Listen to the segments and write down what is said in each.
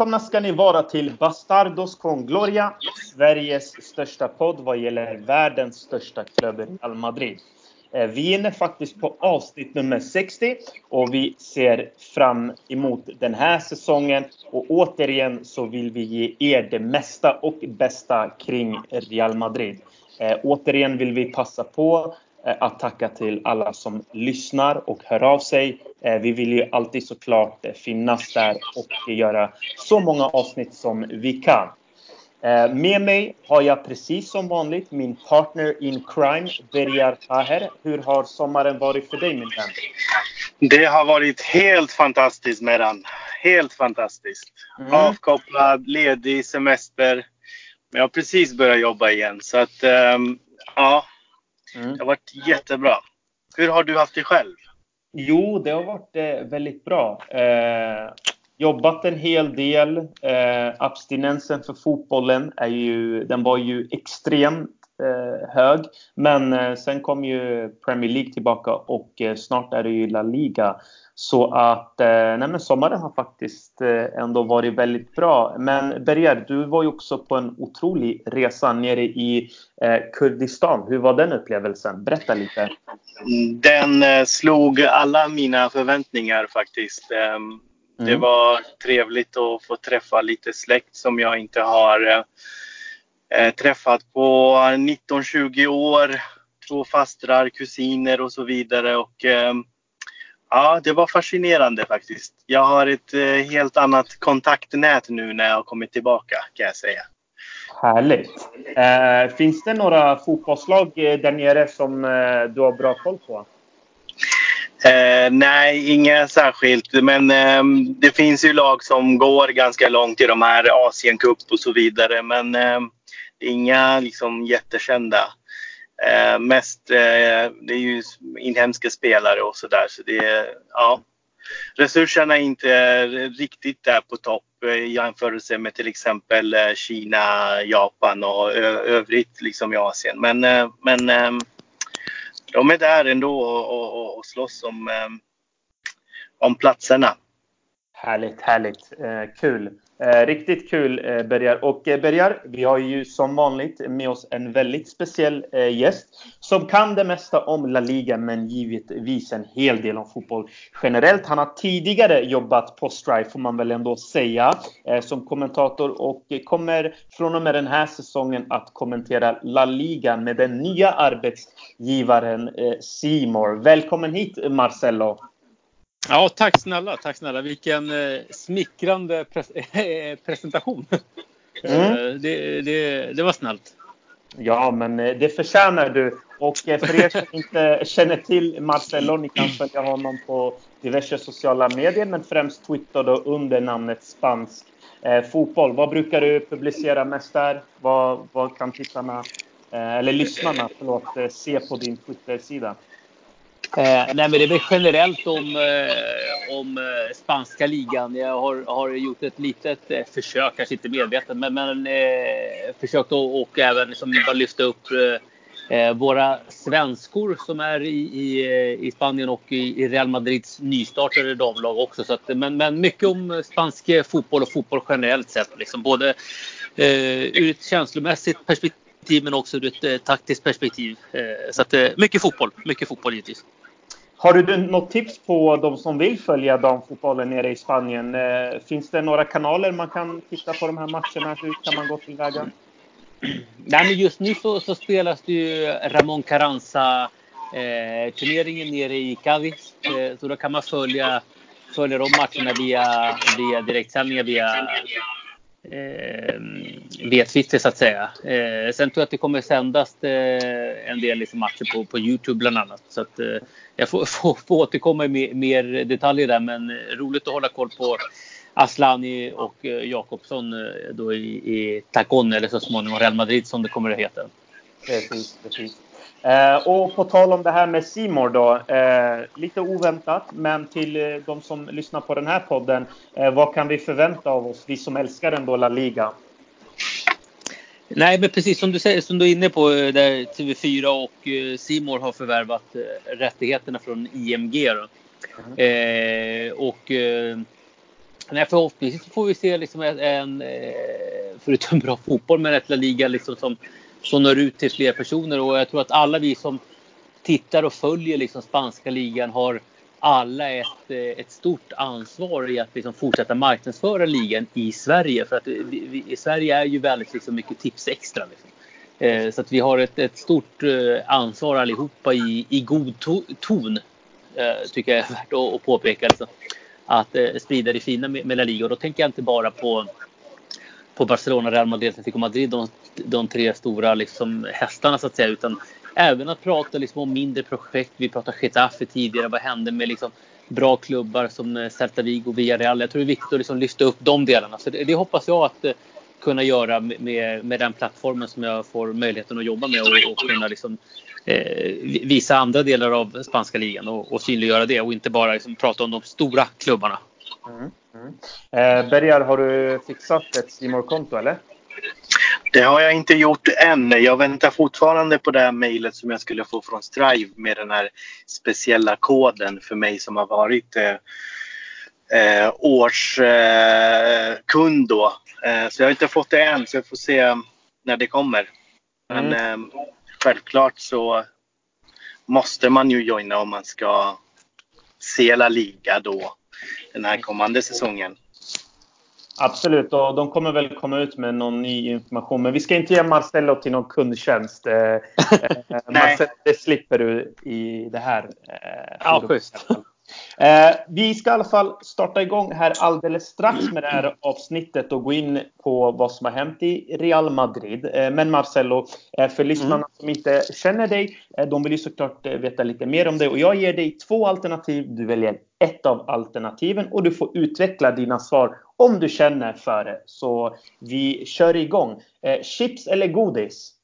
Välkomna ska ni vara till Bastardos con Gloria, Sveriges största podd vad gäller världens största klubb Real Madrid. Eh, vi är inne faktiskt på avsnitt nummer 60 och vi ser fram emot den här säsongen. Och återigen så vill vi ge er det mesta och bästa kring Real Madrid. Eh, återigen vill vi passa på att tacka till alla som lyssnar och hör av sig. Eh, vi vill ju alltid såklart eh, finnas där och göra så många avsnitt som vi kan. Med mig har jag precis som vanligt min partner in crime, Beriar Taher. Hur har sommaren varit för dig min vän? Det har varit helt fantastiskt Meran. Helt fantastiskt. Mm. Avkopplad, ledig, semester. Men jag har precis börjat jobba igen så att um, ja, Mm. Det har varit jättebra. Hur har du haft det själv? Jo, det har varit eh, väldigt bra. Eh, jobbat en hel del. Eh, abstinensen för fotbollen är ju, den var ju extremt eh, hög. Men eh, sen kom ju Premier League tillbaka och eh, snart är det ju La Liga. Så att eh, nej sommaren har faktiskt eh, ändå varit väldigt bra. Men Berger, du var ju också på en otrolig resa nere i eh, Kurdistan. Hur var den upplevelsen? Berätta lite. Den slog alla mina förväntningar faktiskt. Ehm, det mm. var trevligt att få träffa lite släkt som jag inte har träffat på 19-20 år. Två fastrar, kusiner och så vidare. Och, ehm, Ja, det var fascinerande faktiskt. Jag har ett eh, helt annat kontaktnät nu när jag har kommit tillbaka kan jag säga. Härligt. Eh, finns det några fotbollslag eh, där nere som eh, du har bra koll på? Eh, nej, inga särskilt. Men eh, det finns ju lag som går ganska långt i de här Asiencup och så vidare. Men inga liksom jättekända. Eh, mest, eh, det är ju inhemska spelare och sådär. Så det är, ja. Resurserna är inte riktigt där på topp eh, i jämförelse med till exempel eh, Kina, Japan och övrigt liksom i Asien. Men, eh, men de är där ändå och, och, och slåss om, om platserna. Härligt, härligt. Eh, kul. Eh, riktigt kul eh, Bergar. Och eh, Bergar, vi har ju som vanligt med oss en väldigt speciell eh, gäst som kan det mesta om La Liga men givetvis en hel del om fotboll generellt. Han har tidigare jobbat på Strife får man väl ändå säga eh, som kommentator och kommer från och med den här säsongen att kommentera La Liga med den nya arbetsgivaren eh, Seymour. Välkommen hit Marcello! Ja, tack snälla, tack snälla. Vilken eh, smickrande pres presentation. Mm. Eh, det, det, det, var snällt. Ja, men eh, det förtjänar du. Och eh, för er som inte känner till Marcelo, ni kan följa honom på diverse sociala medier, men främst Twitter då under namnet Spansk eh, fotboll. Vad brukar du publicera mest där? Vad, vad kan tittarna, eh, eller lyssnarna, förlåt, se på din Twitter-sida? Eh, nej, men det är väl generellt om, eh, om eh, spanska ligan. Jag har, har gjort ett litet eh, försök, kanske inte medvetet, men, men eh, försökt att och även liksom bara lyfta upp eh, eh, våra svenskor som är i, i, eh, i Spanien och i, i Real Madrids nystartade damlag också. Så att, men, men mycket om spansk fotboll och fotboll generellt sett. Liksom, både eh, ur ett känslomässigt perspektiv men också ur ett taktiskt perspektiv. så att, mycket fotboll, mycket fotboll givetvis. Har du något tips på de som vill följa damfotbollen nere i Spanien? Eh, finns det några kanaler man kan titta på de här matcherna? Hur kan man gå tillväga? Nej, men just nu så, så spelas det ju Ramon Carranza eh, turneringen nere i Cadiz. Eh, så då kan man följa, följa de matcherna via, via direktsändningar via eh, via så att säga. Eh, sen tror jag att det kommer sändas eh, en del liksom matcher på, på Youtube bland annat. Så att, eh, jag får, får, får återkomma med mer detaljer där men eh, roligt att hålla koll på Aslani och eh, Jakobsson eh, då i, i Tacon eller så småningom Real Madrid som det kommer att heta. Precis, precis. Eh, och på tal om det här med Simor då. Eh, lite oväntat, men till eh, de som lyssnar på den här podden. Eh, vad kan vi förvänta av oss, vi som älskar ändå La Liga? Nej, men precis som du, säger, som du är inne på, eh, där TV4 och eh, Simor har förvärvat rättigheterna från IMG. Då. Mm. och Nej, förhoppningsvis får vi se liksom en, förutom bra fotboll, men ett La Liga liksom som, som når ut till fler personer. Och jag tror att alla vi som tittar och följer liksom spanska ligan har alla ett, eh, ett stort ansvar i att liksom fortsätta marknadsföra ligan i Sverige. För att vi, vi, i Sverige är ju väldigt liksom mycket tips extra. Liksom. Eh, så att vi har ett, ett stort eh, ansvar allihopa i, i god to, ton. Eh, tycker jag är värt att, att påpeka. Liksom. Att eh, sprida det fina med, med La Liga. Och då tänker jag inte bara på på Barcelona, Real Madrid, Atletico Madrid, de, de tre stora liksom, hästarna så att säga. Utan även att prata liksom, om mindre projekt. Vi pratade Getafe tidigare. Vad hände med liksom, bra klubbar som eh, Celta Vigo, Villarreal. Jag tror det är viktigt att liksom, lyfta upp de delarna. Så det, det hoppas jag att eh, kunna göra med, med den plattformen som jag får möjligheten att jobba med och, och kunna liksom, eh, visa andra delar av spanska ligan och, och synliggöra det och inte bara liksom, prata om de stora klubbarna. Mm, mm. Eh, Bergar, har du fixat ett simor konto eller? Det har jag inte gjort än. Jag väntar fortfarande på det här mejlet som jag skulle få från Strive med den här speciella koden för mig som har varit eh, eh, årskund då. Eh, så jag har inte fått det än så jag får se när det kommer. Men mm. eh, självklart så måste man ju joina om man ska se La Liga då den här kommande säsongen. Absolut, och de kommer väl komma ut med någon ny information. Men vi ska inte ge Marcello till någon kundtjänst. Eh, eh Marcello, det slipper du i det här. Eh, ja, schysst. Eh, vi ska i alla fall starta igång här alldeles strax med det här avsnittet och gå in på vad som har hänt i Real Madrid. Eh, men Marcello, eh, för lyssnarna mm. som inte känner dig, eh, de vill ju såklart eh, veta lite mer om dig. Och jag ger dig två alternativ. Du väljer ett av alternativen och du får utveckla dina svar om du känner för det. Så vi kör igång. Eh, chips eller godis?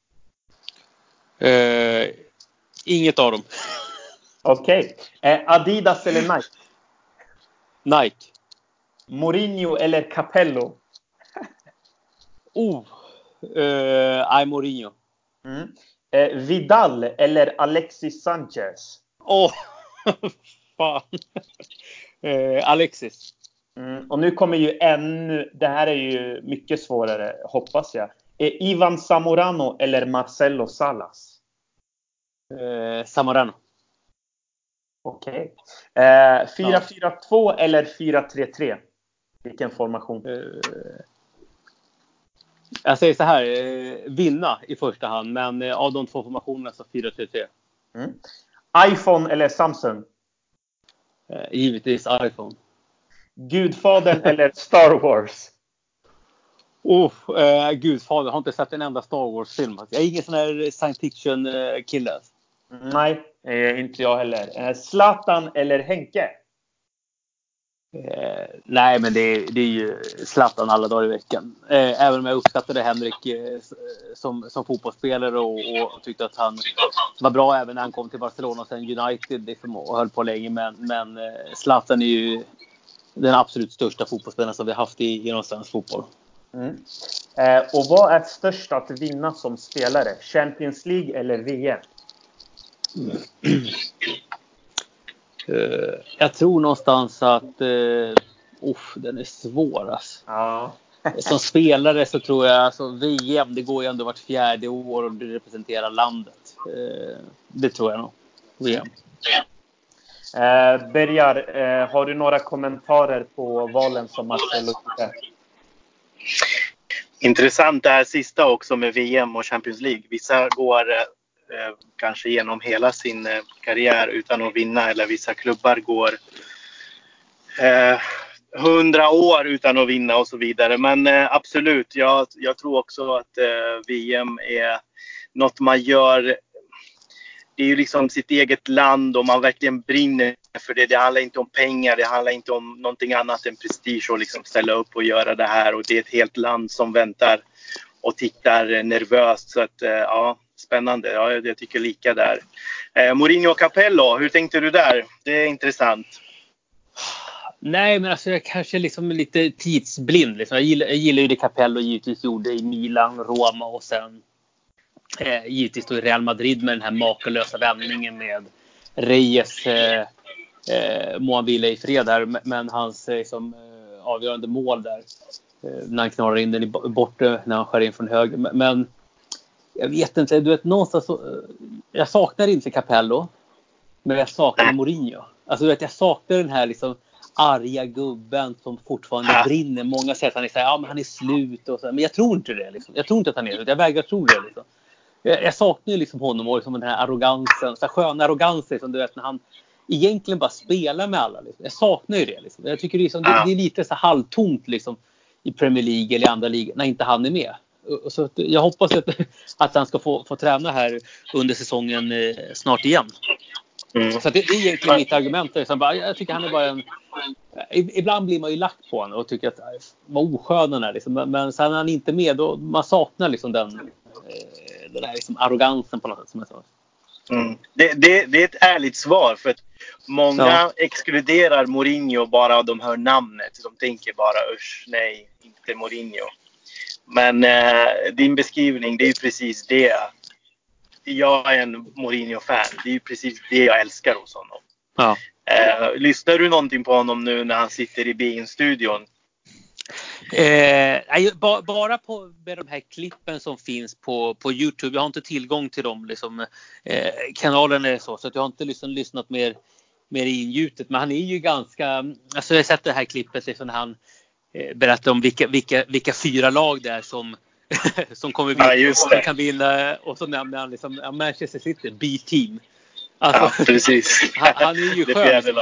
inget av dem. Okej. Okay. Eh, Adidas eller Nike? Nike. Mourinho eller Capello? oh. Eh, Mourinho. Mm. Eh, Vidal eller Alexis Sanchez? Åh, oh. fan. Eh, Alexis. Mm. Och nu kommer ju ännu, det här är ju mycket svårare, hoppas jag. Eh, Ivan Zamorano eller Marcelo Salas? Eh, Zamorano. Okej. Okay. Eh, 4-4-2 ja. eller 4-3-3? Vilken formation? Eh, jag säger så här, eh, vinna i första hand, men eh, av de två formationerna så 4-3-3. Mm. iPhone eller Samsung? Givetvis iPhone. Gudfadern eller Star Wars? Oh, eh, Gudfadern. Jag har inte sett en enda Star Wars-film. Jag är ingen sån här science fiction-kille. Nej, eh, inte jag heller. Eh, Zlatan eller Henke? Eh, nej, men det är, det är ju Zlatan alla dagar i veckan. Eh, även om jag uppskattade Henrik eh, som, som fotbollsspelare och, och, tyckte att han var bra även när han kom till Barcelona och sen United liksom, och höll på länge. Men, men eh, Zlatan är ju den absolut största fotbollsspelaren som vi haft i, genom svensk fotboll. Mm. Och vad är störst att vinna som spelare? Champions League eller VM? Uh, jag tror någonstans att uh, uff, den är svår. Alltså. Ja. Som spelare så tror jag alltså VM, det går ju ändå vart fjärde år och du representerar landet. Uh, det tror jag nog. VM. Eh, Bergar, eh, har du några kommentarer på valen som Marcelo gjorde? Intressant det här sista också med VM och Champions League. Vissa går Eh, Eh, kanske genom hela sin eh, karriär utan att vinna eller vissa klubbar går eh, hundra år utan att vinna och så vidare. Men eh, absolut, jag, jag tror också att VM är något man gör det är ju liksom sitt eget land och man verkligen brinner för det. Det handlar inte om pengar, det handlar inte om någonting annat än prestige och liksom ställa upp och göra det här. Och det är ett helt land som väntar och tittar nervöst. Så att ja, spännande. Ja, jag tycker lika där. Eh, Mourinho och Capello, hur tänkte du där? Det är intressant. Nej, men alltså jag kanske liksom är lite tidsblind. Liksom. Jag, gillar, jag gillar ju det Capello givetvis gjorde i Milan, Roma och sen eh, givetvis då i Real Madrid med den här makalösa vändningen med Reyes. Eh, eh, må han vila i fred här, men hans eh, liksom, eh, avgörande mål där. Eh, när han knarar in den i bortre när han skär in från höger. Men jag vet inte, du vet någonstans så, eh, Jag saknar inte Capello. Men jag saknar Mourinho. Alltså du vet, jag saknar den här liksom arga gubben som fortfarande ja. brinner. Många säger att han är, så här, ja, men han är slut och så. Men jag tror inte det. Liksom. Jag tror inte att han är det. Jag vägrar tro det. Liksom. Jag, jag saknar ju liksom honom och liksom den här arrogansen. Så här skön arrogans liksom, du vet, när han egentligen bara spelar med alla. Liksom. Jag saknar ju det. Liksom. Jag tycker liksom, det, det, är lite så halvtomt liksom, i Premier League eller i andra ligor när inte han är med. Så jag hoppas att, att han ska få, få träna här under säsongen eh, snart igen. Mm. Så det, det, är egentligen mitt argument. Liksom. Jag tycker han är bara en... Ibland blir man ju lack på honom och tycker att vad oskön han är. Liksom. Men sen när han inte är med, då man saknar liksom den, eh, den där liksom arrogansen på något sätt. Som jag sa. Mm. Det, det, det, är ett ärligt svar. för att Många ja. exkluderar Mourinho bara de hör namnet. De tänker bara usch, nej, inte Mourinho. Men eh, din beskrivning, det är precis det jag är en Mourinho-fan. Det är ju precis det jag älskar hos honom. Ja. Eh, lyssnar du någonting på honom nu när han sitter i BIN-studion? Eh, bara på med de här klippen som finns på, på Youtube. Jag har inte tillgång till dem. Liksom, eh, kanalen är så, så jag har inte liksom lyssnat mer, mer ingjutet. Men han är ju ganska... Alltså jag har sett det här klippet liksom när han eh, berättar om vilka, vilka, vilka fyra lag det är som som kommer vinna. Ja, som kan vinna. Och så nämner han liksom, Manchester City, B-team. Alltså, ja, precis. Han, han, är ju skön.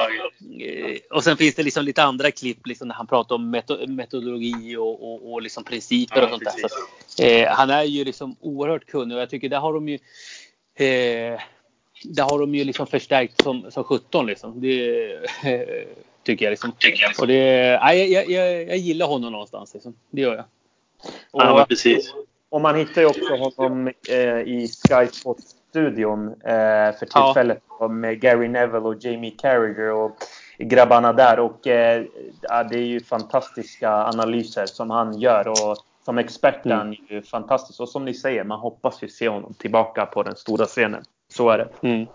Eh, och sen finns det liksom lite andra klipp liksom när han pratar om metodologi och, och, och liksom principer ja, och sånt precis. där. Så, eh, han är ju liksom oerhört kunnig och jag tycker där har de ju eh, där har de ju liksom förstärkt som, som 17 liksom. Det eh, tycker jag liksom. Och det, nej, jag, jag, jag gillar honom någonstans liksom. Det gör jag. Och, ja, precis. Och man hittar ju också honom eh, i Sky Sports-studion eh, för tillfället. Ja. Med Gary Neville och Jamie Carragher och grabbarna där. Och eh, det är ju fantastiska analyser som han gör. Och som expert är han mm. ju fantastisk. Och som ni säger, man hoppas ju se honom tillbaka på den stora scenen. Så är det. Mm.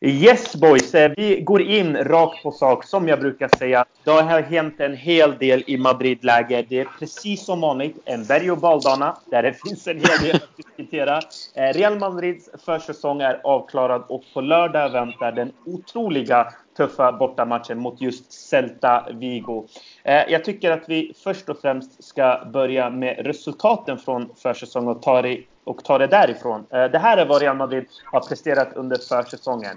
Yes boys, eh, vi går in rakt på sak som jag brukar säga. Det har hänt en hel del i Madrid-läger. Det är precis som vanligt en berg och dalbana där det finns en hel del att diskutera. Eh, Real Madrids försäsong är avklarad och på lördag väntar den otroliga tuffa bortamatchen mot just Celta Vigo. Eh, jag tycker att vi först och främst ska börja med resultaten från försäsongen och ta det, och ta det därifrån. Det här är vad Real Madrid har presterat under försäsongen.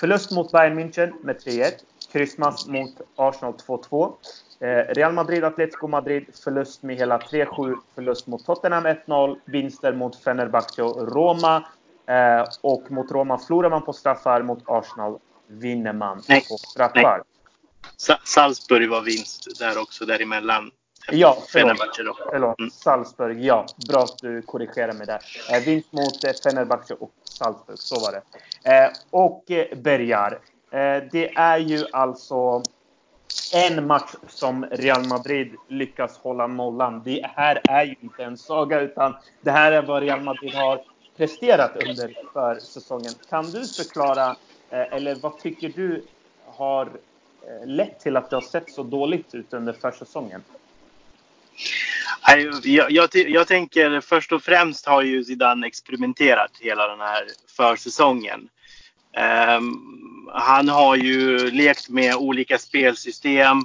Förlust mot Bayern München med 3-1. Kryssmatch mot Arsenal 2-2. Eh, Real Madrid, Atletico Madrid, förlust med hela 3-7. Förlust mot Tottenham 1-0. Vinster mot Fenerbahce och Roma. Eh, och mot Roma förlorar man på straffar. Mot Arsenal vinner man Nej. på straffar. Nej. Salzburg var vinst där också, däremellan. Ja, förlåt. förlåt. Mm. Salzburg, ja. Bra att du korrigerar mig där. Eh, vinst mot eh, Fenerbahce och Salzburg, så var det. Eh, och eh, Bergar. Eh, det är ju alltså en match som Real Madrid lyckas hålla nollan. Det här är ju inte en saga, utan det här är vad Real Madrid har presterat under för säsongen. Kan du förklara, eh, eller vad tycker du har lett till att det har sett så dåligt ut under försäsongen? Jag, jag, jag, tänker först och främst har ju Zidane experimenterat hela den här försäsongen. Um, han har ju lekt med olika spelsystem.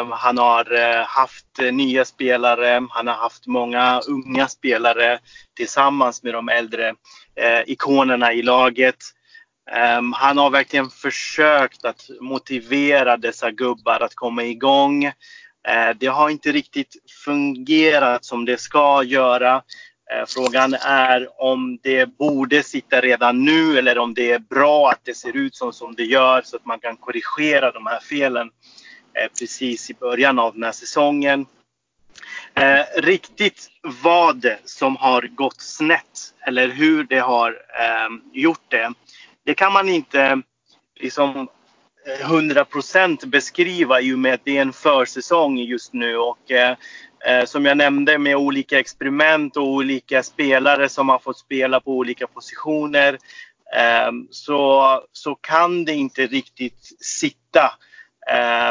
Um, han har uh, haft eh, nya spelare. Han har haft många unga spelare tillsammans med de äldre uh, ikonerna i laget. Um, han har verkligen försökt att motivera dessa gubbar att komma igång. Eh, det har inte riktigt fungerat som det ska göra. Eh, frågan är om det borde sitta redan nu eller om det är bra att det ser ut som, som det gör så att man kan korrigera de här felen eh, precis i början av den här säsongen. riktigt vad som har gått snett eller hur det har gjort det, det kan man inte liksom Eh, 100% beskriva i och med att det är en försäsong just nu. Och, eh, eh, som jag nämnde med olika experiment och olika spelare som har fått spela på olika positioner eh, så, så kan det inte riktigt sitta Eh,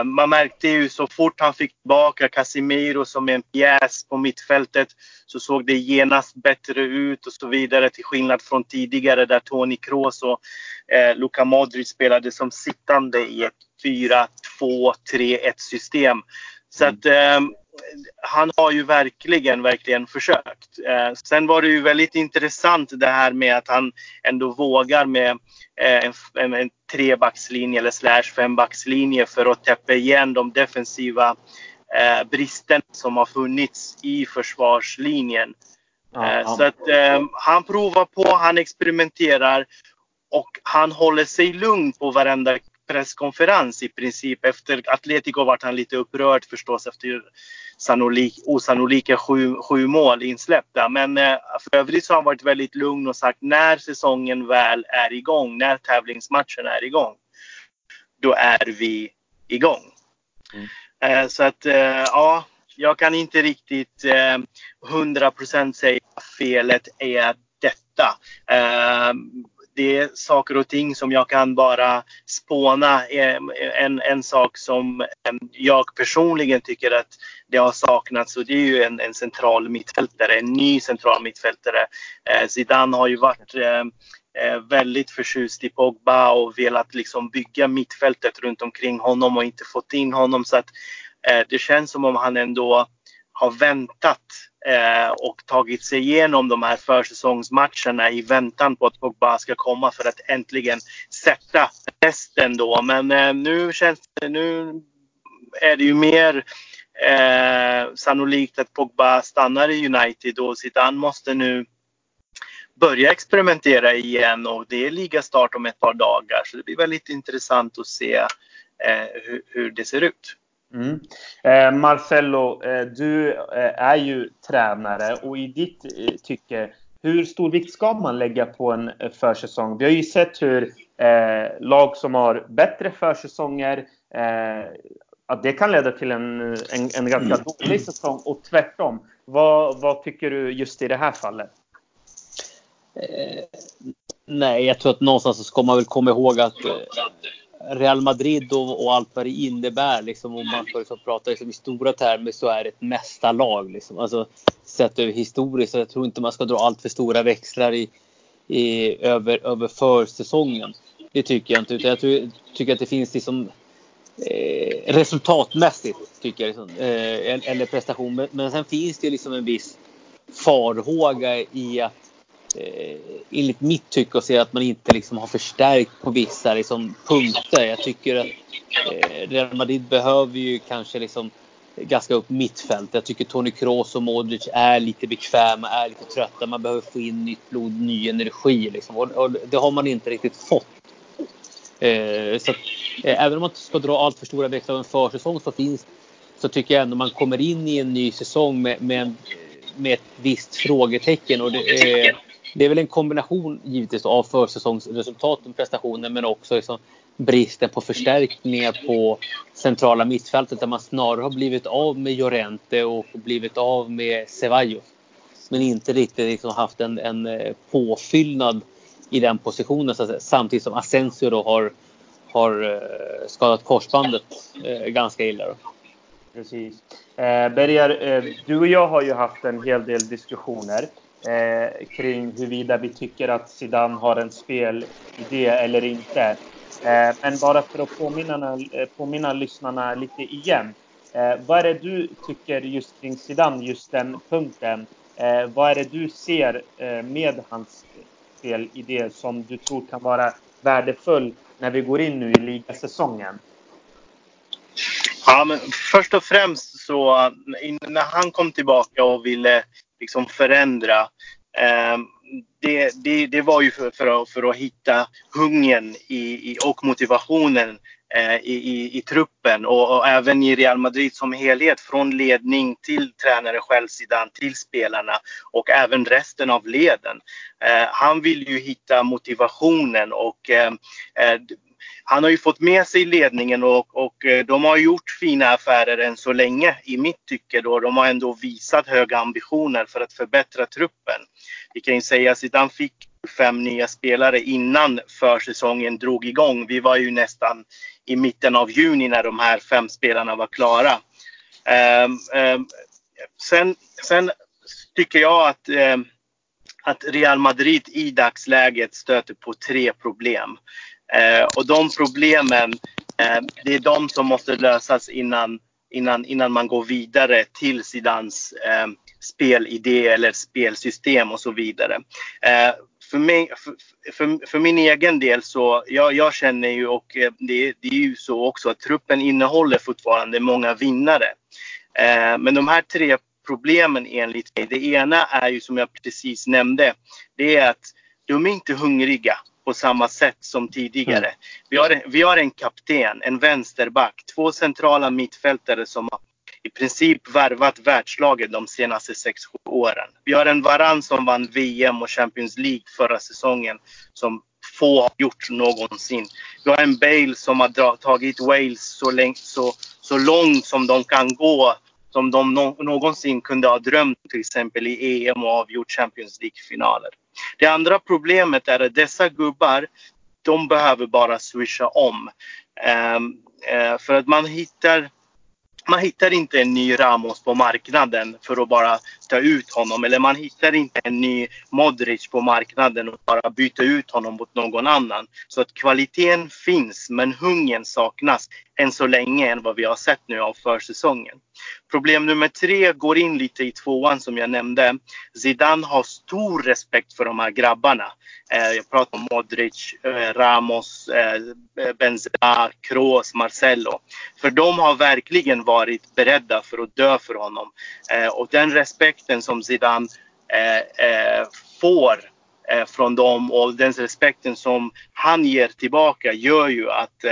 man märkte ju så fort han fick tillbaka Casimiro som en pjäs på mittfältet så såg det genast bättre ut och så vidare till skillnad från tidigare där Toni Kroos och eh, Luka Modric spelade som sittande i ett 4-2-3-1 system. Så att eh, han har ju verkligen, verkligen försökt. Eh, sen var det ju väldigt intressant det här med att han ändå vågar med eh, en, en trebackslinje eller slash fembackslinje för att täppa igen de defensiva eh, bristerna som har funnits i försvarslinjen. Eh, så att eh, han provar på, han experimenterar och han håller sig lugn på varenda presskonferens i princip. Efter Atletico vart han lite upprörd förstås efter sannolik, osannolika sju, sju mål insläppta. Men eh, för övrigt så har han varit väldigt lugn och sagt när säsongen väl är igång, när tävlingsmatchen är igång, då är vi igång. Mm. Eh, så att eh, ja, jag kan inte riktigt eh, 100% säga felet är detta. Det är saker och ting som jag kan bara spåna. Eh, en, en sak som jag personligen tycker att det har saknats och det är ju en, en central mittfältare, en ny central mittfältare. Eh, Zidane har ju varit eh, väldigt förtjust i Pogba och velat liksom bygga mittfältet runt omkring honom och inte fått in honom. Så att eh, det känns som om han ändå har väntat Eh, och tagit sig igenom de här försäsongsmatcherna i väntan på att Pogba ska komma för att äntligen sätta resten då. Men eh, nu känns det, nu är det ju mer eh, sannolikt att Pogba stannar i United och Zidane måste nu börja experimentera igen och det är ligastart om ett par dagar. Så det blir väldigt intressant att se eh, hur, hur det ser ut. Mm. Eh, Marcello, eh, du eh, är ju tränare och i ditt eh, tycke, hur stor vikt ska man lägga på en eh, försäsong? Vi har ju sett hur eh, lag som har bättre försäsonger, att det kan leda till en, en, en ganska mm. dålig säsong och tvärtom. Vad, vad tycker du just i det här fallet? nej, jag tror att någonstans så ska man väl komma ihåg att Real Madrid och, och, allt vad det innebär. Liksom, om man ska liksom prata liksom, i stora termer så är det ett mästarlag. Liksom. Alltså, sett över historiskt. Så jag tror inte man ska dra allt för stora växlar i, i, över, över försäsongen. Det tycker jag inte. Utan jag tror, tycker att det finns liksom, eh, resultatmässigt, tycker jag, liksom, eh, eller prestation. Men, men sen finns det liksom en viss farhåga i att eh, enligt mitt tycke att se att man inte liksom har förstärkt på vissa liksom, punkter. Jag tycker att eh, Real Madrid behöver ju kanske liksom gaska upp mittfält. Jag tycker Toni Kroos och Modric är lite bekväma, är lite trötta. Man behöver få in nytt blod, ny energi. Liksom. Och, och det har man inte riktigt fått. Eh, så att, eh, även om man inte ska dra allt för stora växlar av en försäsong så finns så tycker jag ändå man kommer in i en ny säsong med, med, med ett visst frågetecken. Och det eh, det är väl en kombination givetvis av försäsongsresultaten, prestationen men också liksom bristen på förstärkningar på centrala mittfältet där man snarare har blivit av med Llorente och blivit av med Ceballos. Men inte riktigt liksom haft en, en eh, påfyllnad i den positionen så samtidigt som Asensio då har, har eh, skadat korsbandet eh, ganska illa. Då. Precis. Eh, Berger, eh, du och jag har ju haft en hel del diskussioner eh, kring huruvida vi tycker att Zidane har en spelidé eller inte. Eh, men bara för att påminna, eh, påminna lyssnarna lite igen. Eh, vad är det du tycker just kring Zidane, just den punkten? Eh, vad är det du ser eh, med hans spelidé som du tror kan vara värdefull när vi går in nu i ligasäsongen? Ja, men först och främst så eh, när han kom tillbaka och ville liksom förändra. Ehm, det, det, det, var ju för, för, att, för att hitta hungern i, i och motivationen eh, i, i, i, truppen och, och, även i Real Madrid som helhet. Från ledning till tränare självsidan till spelarna och även resten av leden. Eh, han vill ju hitta motivationen och eh, eh han har ju fått med sig ledningen och, och eh, de har gjort fina affärer än så länge i mitt tycke. Då. De har ändå visat höga ambitioner för att förbättra truppen. Vi kan ju säga att Zidane fick fem nya spelare innan försäsongen drog igång. Vi var ju nästan i mitten av juni när de här fem spelarna var klara. Um, um, sen, sen tycker jag att, um, att Real Madrid i dagsläget stöter på tre problem. Eh, och de problemen, eh, det är de som måste lösas innan, innan, innan man går vidare till Sidans eh, spelidé eller spelsystem och så vidare. Eh, för, mig, för, för, för, min egen del så, jag, jag känner ju och det, det, är ju så också att truppen innehåller fortfarande många vinnare. Eh, men de här tre problemen enligt mig, det ena är ju som jag precis nämnde, det är att de är inte hungriga på samma sätt som tidigare. Mm. Vi, har, vi har en kapten, en vänsterback, två centrala mittfältare som har i princip värvat världslaget de senaste 6-7 åren. Vi har en Varann som vann VM och Champions League förra säsongen som få har gjort någonsin. Vi har en Bale som har tagit Wales så, länge, så, så långt som de kan gå som de no någonsin kunde ha drömt till exempel i EM och avgjort Champions League-finaler. Det andra problemet är att dessa gubbar, de behöver bara swisha om. Um, uh, för att man hittar man hittar inte en ny Ramos på marknaden för att bara ta ut honom. Eller man hittar inte en ny Modric på marknaden och bara byta ut honom mot någon annan. Så att kvaliteten finns men hungern saknas än så länge än vad vi har sett nu av försäsongen. Problem nummer tre går in lite i tvåan som jag nämnde. Zidane har stor respekt för de här grabbarna. Eh, jag pratar om Modric, eh, Ramos, eh, Benzema, Kroos, Marcelo. För de har verkligen varit beredda för att dö för honom. Och den respekten som Zidane får från dem och den respekten som han ger tillbaka gör ju att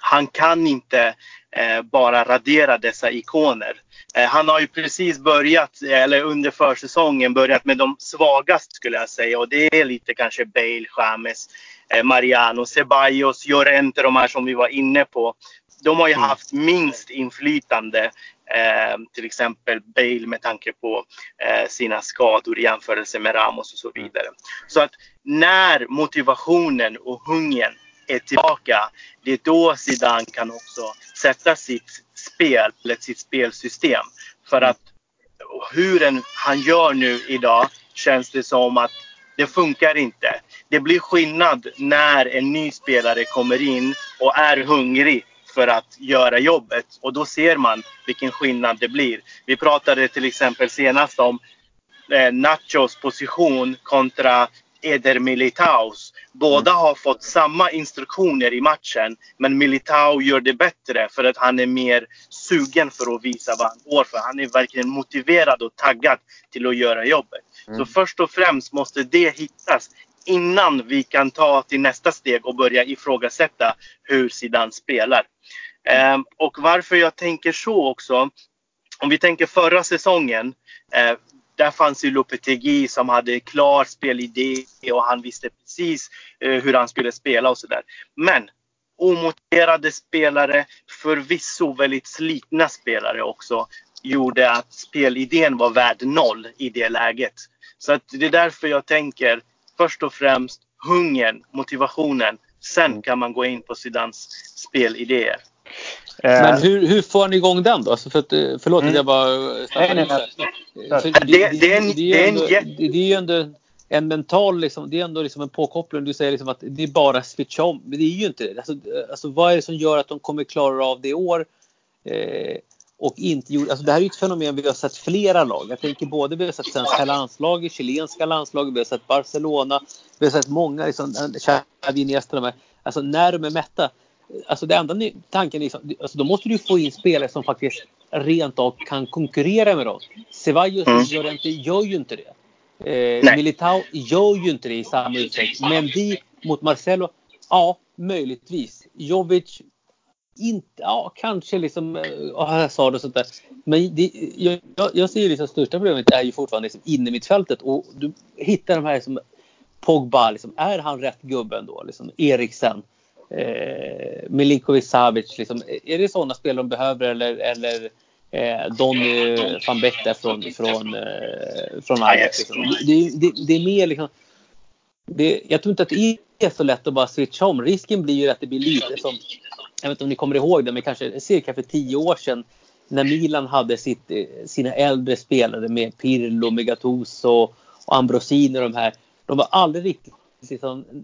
han kan inte eh, bara radera dessa ikoner. Eh, han har ju precis börjat, eller under försäsongen börjat med de svagaste skulle jag säga och det är lite kanske Bale, James, eh, Mariano, Ceballos, Llorente, de här som vi var inne på. De har ju mm. haft minst inflytande Eh, till exempel Bale med tanke på eh, sina skador i jämförelse med Ramos och så vidare. Så att när motivationen och hungern är tillbaka, det är då Zidane kan också sätta sitt spel, eller sitt spelsystem. För att hur en, han gör nu idag känns det som att det funkar inte. Det blir skillnad när en ny spelare kommer in och är hungrig för att göra jobbet. Och då ser man vilken skillnad det blir. Vi pratade till exempel senast om eh, Nachos position kontra Eder Militaus. Båda har fått samma instruktioner i matchen men Militao gör det bättre för att han är mer sugen för att visa vad han går för. Han är verkligen motiverad och taggad till att göra jobbet. Mm. Så först och främst måste det hittas innan vi kan ta till nästa steg och börja ifrågasätta hur Zidane spelar. Mm. Eh, och varför jag tänker så också. Om vi tänker förra säsongen. Eh, där fanns ju Lopetegui som hade klar spelidé och han visste precis eh, hur han skulle spela och sådär. Men omotiverade spelare, förvisso väldigt slitna spelare också, gjorde att spelidén var värd noll i det läget. Så att det är därför jag tänker först och främst hungern, motivationen. Sen kan man gå in på Zidans spelidéer. Men eh. hur, hur får han igång den då? Alltså för att, eh, förlåt mm. att jag bara nej, nej, nej. Det, är ju ändå en mental, liksom, det är ändå liksom en påkoppling. Du säger liksom att det är bara switcha om. Men det är ju inte det. Alltså, alltså, vad är det som gör att de kommer klara av det i år? Eh, och inte gjorde, alltså det här är ett fenomen vi har sett flera lag. Jag tänker både vi har sett svenska landslaget, chilenska landslaget, vi har sett Barcelona, vi har sett många, liksom, Xavi. Alltså när de är mätta, alltså det enda tanken är alltså då måste du få in spelare som faktiskt rent av kan konkurrera med dem. Ceballos mm. Llorente gör ju inte det. Eh, Militao gör ju inte det i samma utsträckning. Men vi mot Marcelo, ja, möjligtvis. Jovic, inte, ja, kanske liksom, eh, ja, jag sa det sånt där. Men det, jag, jag ser liksom största problemet är ju fortfarande liksom inne mitt fältet och du hittar de här som Pogba, liksom, är han rätt gubben då? Liksom, Eriksen eh, Milinkovic Savic. Liksom, är det sådana spelare de behöver eller, eller eh, Donny van Beek där från, från, eh, från Ajax? Liksom. Det, det, det, är mer liksom, det, jag tror inte att det är så lätt att bara switcha om. Risken blir ju att det blir lite som, jag vet inte om ni kommer ihåg det, men kanske cirka för tio år sedan när Milan hade sitt, eh, sina äldre spelare med Pirlo, Megatuso och Ambrosini och de här. De var aldrig riktigt liksom, eh,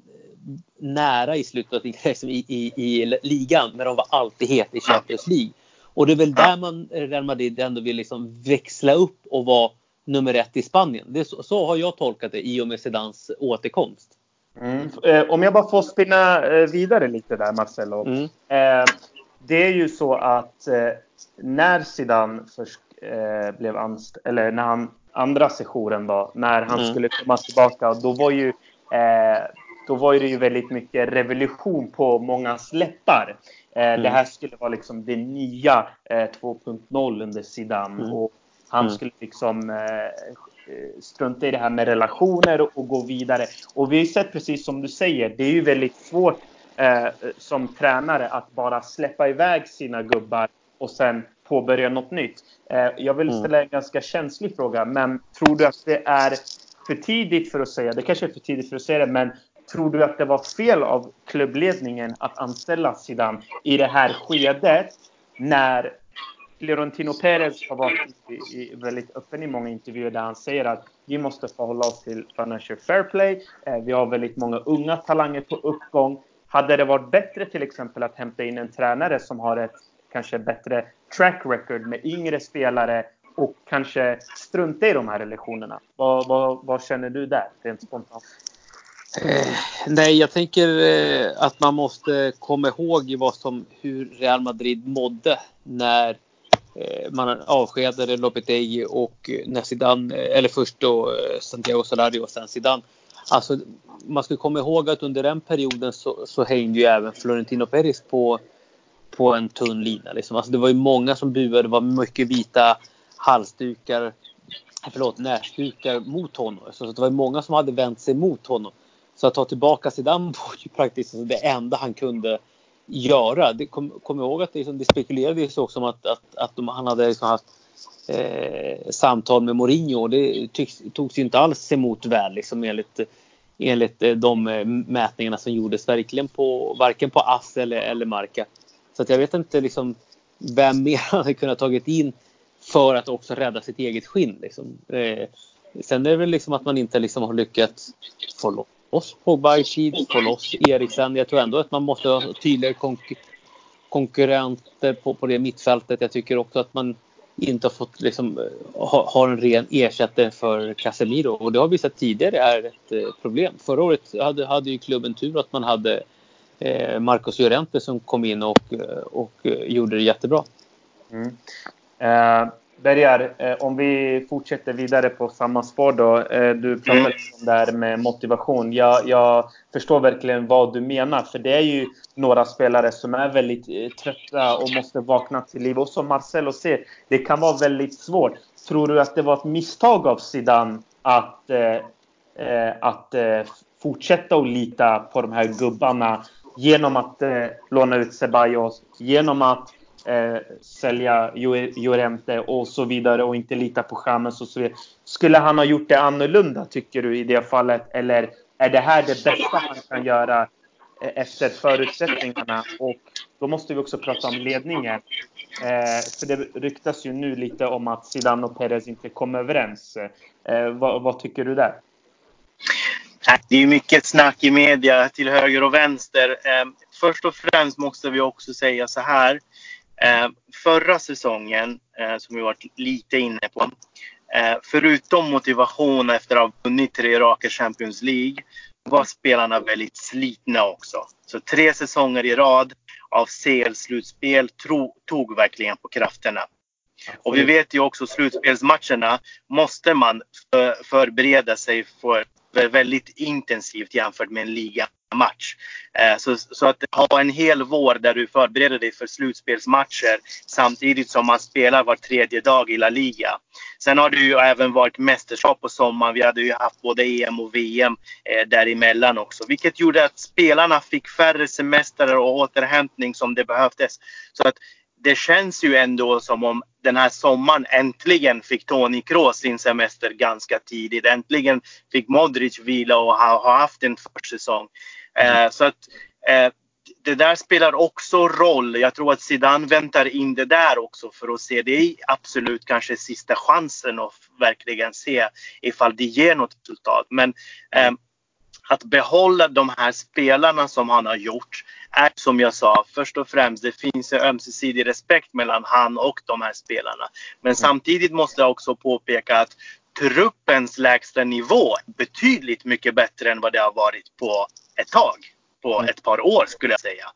nära i slutet liksom, i, i, i ligan, men de var alltid heta i Champions League. Och det är väl där man, eh, Real Madrid ändå vill liksom växla upp och vara nummer ett i Spanien. Det så, så, har jag tolkat det i och med Sedans återkomst. Mm. Eh, om jag bara får spinna eh, vidare lite där Marcelo. Mm. Eh, det är ju så att när Zidane först blev anställd, eller när han andra sessionen då, när han mm. skulle komma tillbaka, då var ju då var det ju väldigt mycket revolution på många läppar. Mm. Det här skulle vara liksom det nya 2.0 under Zidane. Mm. Och han mm. skulle liksom strunta i det här med relationer och, och, gå vidare. Och vi har sett precis som du säger, det är ju väldigt svårt eh, som tränare att bara släppa iväg sina gubbar och sen påbörja något nytt. Eh, jag vill mm. ställa en ganska känslig fråga, men tror du att det är för tidigt för att säga, det kanske är för tidigt för att säga det, men tror du att det var fel av klubbledningen att anställa Zidane i det här skedet när Florentino Perez har varit i, i, väldigt öppen i många intervjuer där han säger att vi måste förhålla oss till financial fair play. Eh, vi har väldigt många unga talanger på uppgång. Hade det varit bättre till exempel att hämta in en tränare som har ett kanske bättre track record med yngre spelare och kanske strunta i de här relationerna? Vad, vad, vad känner du där rent spontant? Eh, nej, jag tänker eh, att man måste komma ihåg vad som, hur Real Madrid mådde när Eh, man avskedade Lopetegui och eh, när Zidane, eh, eller först då Santiago Solari och sen Zidane. Alltså, man ska komma ihåg att under den perioden så, så hängde ju även Florentino Perez på, på en tunn lina. Liksom. Alltså, det var ju många som buade, det var mycket vita halsdukar, förlåt, näsdukar mot honom. Så det var många som hade vänt sig mot honom. Så att ta tillbaka Zidane var ju praktiskt det enda han kunde göra. Det, kom, kom ihåg att det, liksom, det spekulerades också om att, att, att de, han hade liksom haft eh, samtal med Mourinho och det tycks, togs ju inte alls emot väl liksom, enligt, enligt eh, de eh, mätningarna som gjordes verkligen på varken på ASS eller, eller Marca. Så att jag vet inte liksom vem mer han hade kunnat tagit in för att också rädda sitt eget skinn. Liksom. Eh, sen är det väl liksom att man inte liksom har lyckats få loss Pogba, Sheed, få loss Eriksen. Jag tror ändå att man måste ha tydligare konk konkurrenter på, på det mittfältet. Jag tycker också att man inte har fått liksom, eh, ha, ha en ren ersättare för Casemiro och det har vi sett tidigare är ett eh, problem. Förra året hade, hade ju klubben tur att man hade eh, Marcos Llorente som kom in och, eh, och gjorde det jättebra. Mm. Eh, Bergar, eh, om vi fortsätter vidare på samma spår då. Eh, du pratade mm. om det här med motivation. Jag, jag, förstår verkligen vad du menar. För det är ju några spelare som är väldigt eh, trötta och måste vakna till liv. Och som Marcelo säger, det kan vara väldigt svårt. Tror du att det var ett misstag av Zidane att, eh, att eh, fortsätta att lita på de här gubbarna genom att eh, låna ut Ceballos, genom att eh, sälja Llorente och så vidare och inte lita på Chamez och så vidare. Skulle han ha gjort det annorlunda tycker du i det fallet? Eller är det här det bästa han kan göra eh, efter förutsättningarna? Och då måste vi också prata om ledningen. Eh, för det ryktas ju nu lite om att Zidane och Perez inte kom överens. Eh, vad, vad tycker du där? Äh, det är mycket snack i media till höger och vänster. Eh, först och främst måste vi också säga så här. Eh, förra säsongen, eh, som vi varit lite inne på, eh, förutom motivation efter att ha vunnit tre raka Champions League, var spelarna väldigt slitna också. Så tre säsonger i rad av CL-slutspel tog verkligen på krafterna. Och vi vet ju också slutspelsmatcherna måste man förbereda sig för väldigt intensivt jämfört med en ligamatch. Eh, så, så, att ha en hel vår där du förbereder dig för slutspelsmatcher samtidigt som man spelar var tredje dag i La Liga. Sen har det ju även varit mästerskap på sommaren. Vi hade ju haft både EM och VM eh, däremellan också. Vilket gjorde att spelarna fick färre semester och återhämtning som det behövdes. Så att det känns ju ändå som om den här sommaren äntligen fick Toni Kroos sin semester ganska tidigt. Äntligen fick Modric vila och ha, ha haft en försäsong. Eh, så att eh, det där spelar också roll. Jag tror att Zidane väntar in det där också för att se. Det är absolut kanske sista chansen att verkligen se ifall det ger något resultat. Men eh, att behålla de här spelarna som han har gjort är som jag sa, först och främst det finns en ömsesidig respekt mellan han och de här spelarna. Men mm. samtidigt måste jag också påpeka att truppens lägsta nivå är betydligt mycket bättre än vad det har varit på ett tag på mm. ett par år skulle jag säga.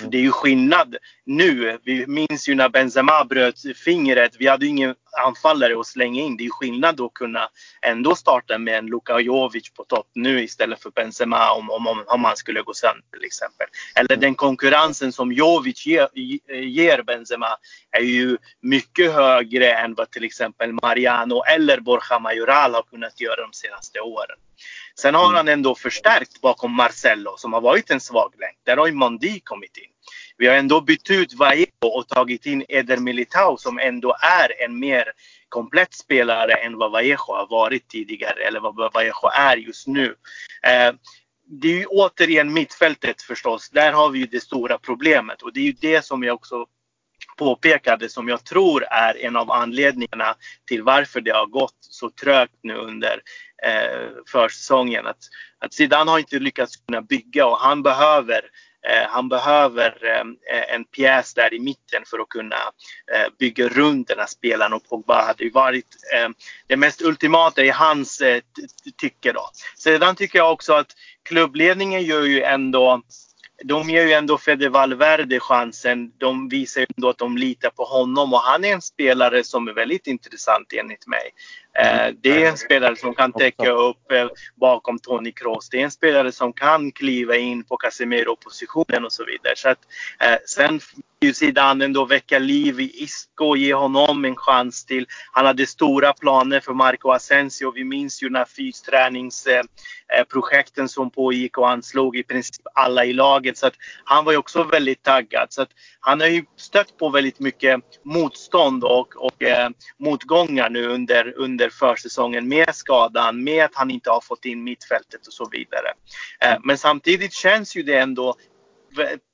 Mm. Det är ju skillnad nu. Vi minns ju när Benzema bröt fingret. Vi hade ju ingen anfallare att slänga in. Det är ju skillnad att kunna ändå starta med en Luka Jovic på topp nu istället för Benzema om, om, om han skulle gå sönder till exempel. Eller mm. den konkurrensen som Jovic ger, ger Benzema är ju mycket högre än vad till exempel Mariano eller Borja Majoral har kunnat göra de senaste åren. Sen har han ändå förstärkt bakom Marcello som har varit en svag länk. Där har ju Mondi kommit in. Vi har ändå bytt ut Vallejo och tagit in Eder Militao som ändå är en mer komplett spelare än vad Vallejo har varit tidigare eller vad Vallejo är just nu. Eh, det är ju återigen mittfältet förstås. Där har vi ju det stora problemet och det är ju det som jag också påpekade som jag tror är en av anledningarna till varför det har gått så trögt nu under eh, försäsongen. Att, att Zidane har inte lyckats kunna bygga och han behöver eh, han behöver eh, en pjäs där i mitten för att kunna eh, bygga runt den här spelaren och Pogba hade ju varit det mest ultimata i hans tycke då. Sedan tycker jag också att klubbledningen gör ju ändå de ger ju ändå Fede Valverde chansen. De visar ju ändå att de litar på honom och han är en spelare som är väldigt intressant enligt mig. Eh, det är en spelare som kan täcka upp eh, bakom Toni Kroos. Det är en spelare som kan kliva in på Casemiro-positionen och så vidare. Så att, eh, sen ju Zidane ändå väcka liv i Isco och ge honom en chans till. Han hade stora planer för Marco Asensio. Vi minns ju när fysträningsprojekten som pågick och han slog i princip alla i laget. Så att han var ju också väldigt taggad. Så att han har ju stött på väldigt mycket motstånd och, och eh, motgångar nu under, under försäsongen med skadan, med att han inte har fått in mittfältet och så vidare. Eh, men samtidigt känns ju det ändå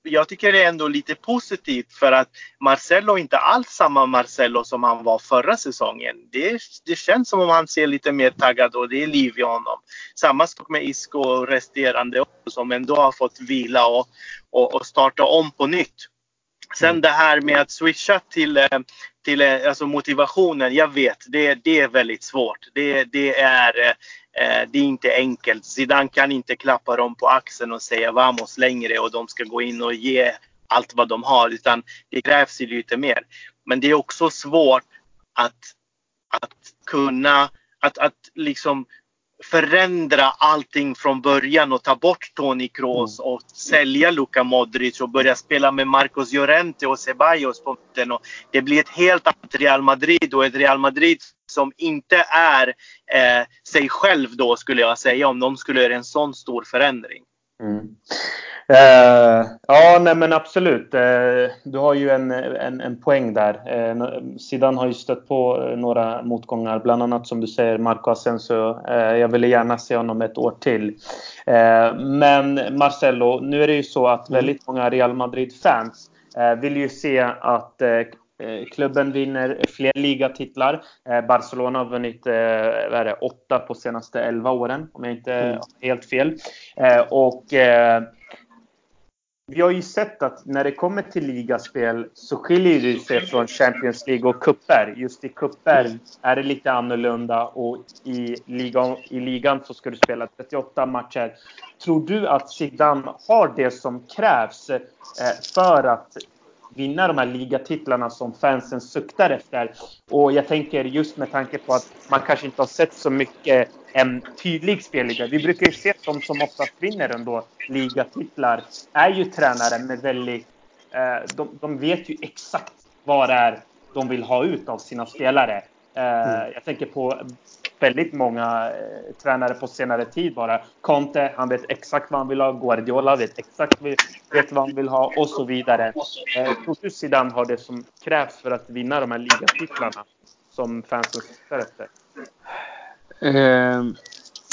jag tycker det är ändå lite positivt för att Marcelo inte alls samma Marcelo som han var förra säsongen. Det, det känns som om han ser lite mer taggad och det är liv i honom. Samma sak med Isco och resterande som ändå har fått vila och, och, och starta om på nytt. Sen mm. det här med att switcha till, eh, till eh, alltså motivationen. Jag vet, det, det är väldigt svårt. Det, det, är, eh, det är inte enkelt. Zidane kan inte klappa dem på axeln och säga vamos längre och de ska gå in och ge allt vad de har. Utan det krävs ju lite mer. Men det är också svårt att, att kunna, att, att liksom förändra allting från början och ta bort Toni Kroos mm. och sälja Luka Modric och börja spela med Marcos Llorente och Ceballos på mitten. Och det blir ett helt annat Real Madrid och ett Real Madrid som inte är eh, sig själv då skulle jag säga om de skulle göra en sån stor förändring. Mm. Uh, ja, nej men absolut. Uh, du har ju en, en, en poäng där. Uh, har ju stött på några motgångar, bland annat som du säger Marco Asensio. jag ville gärna se honom ett år till. men Marcelo, nu är det ju så att mm. väldigt många Real Madrid-fans vill ju se att Klubben vinner fler ligatitlar. Barcelona har vunnit vad är det, åtta på senaste elva åren, om jag inte mm. har helt fel. Och vi har ju sett att när det kommer till ligaspel så skiljer det sig från Champions League och kupper. Just i kupper mm. är det lite annorlunda och i ligan, i ligan så ska du spela 38 matcher. Tror du att Zidane har det som krävs eh, för att vinna de här ligatitlarna som fansen suktar efter. Och jag tänker just med tanke på att man kanske inte har sett så mycket en tydlig spelliga. Vi brukar ju se att de som oftast vinner ändå ligatitlar är ju tränare med väldigt... Eh, de, de, vet ju exakt vad det är de vill ha ut av sina spelare. Eh, mm. Jag tänker på väldigt många eh, tränare på senare tid bara. Conte, han vet exakt vad han vill ha. Guardiola vet exakt vet vad han vill ha och så vidare. Eh, du Zidane har det som krävs för att vinna de här ligatitlarna som fansen siktar efter? Eh,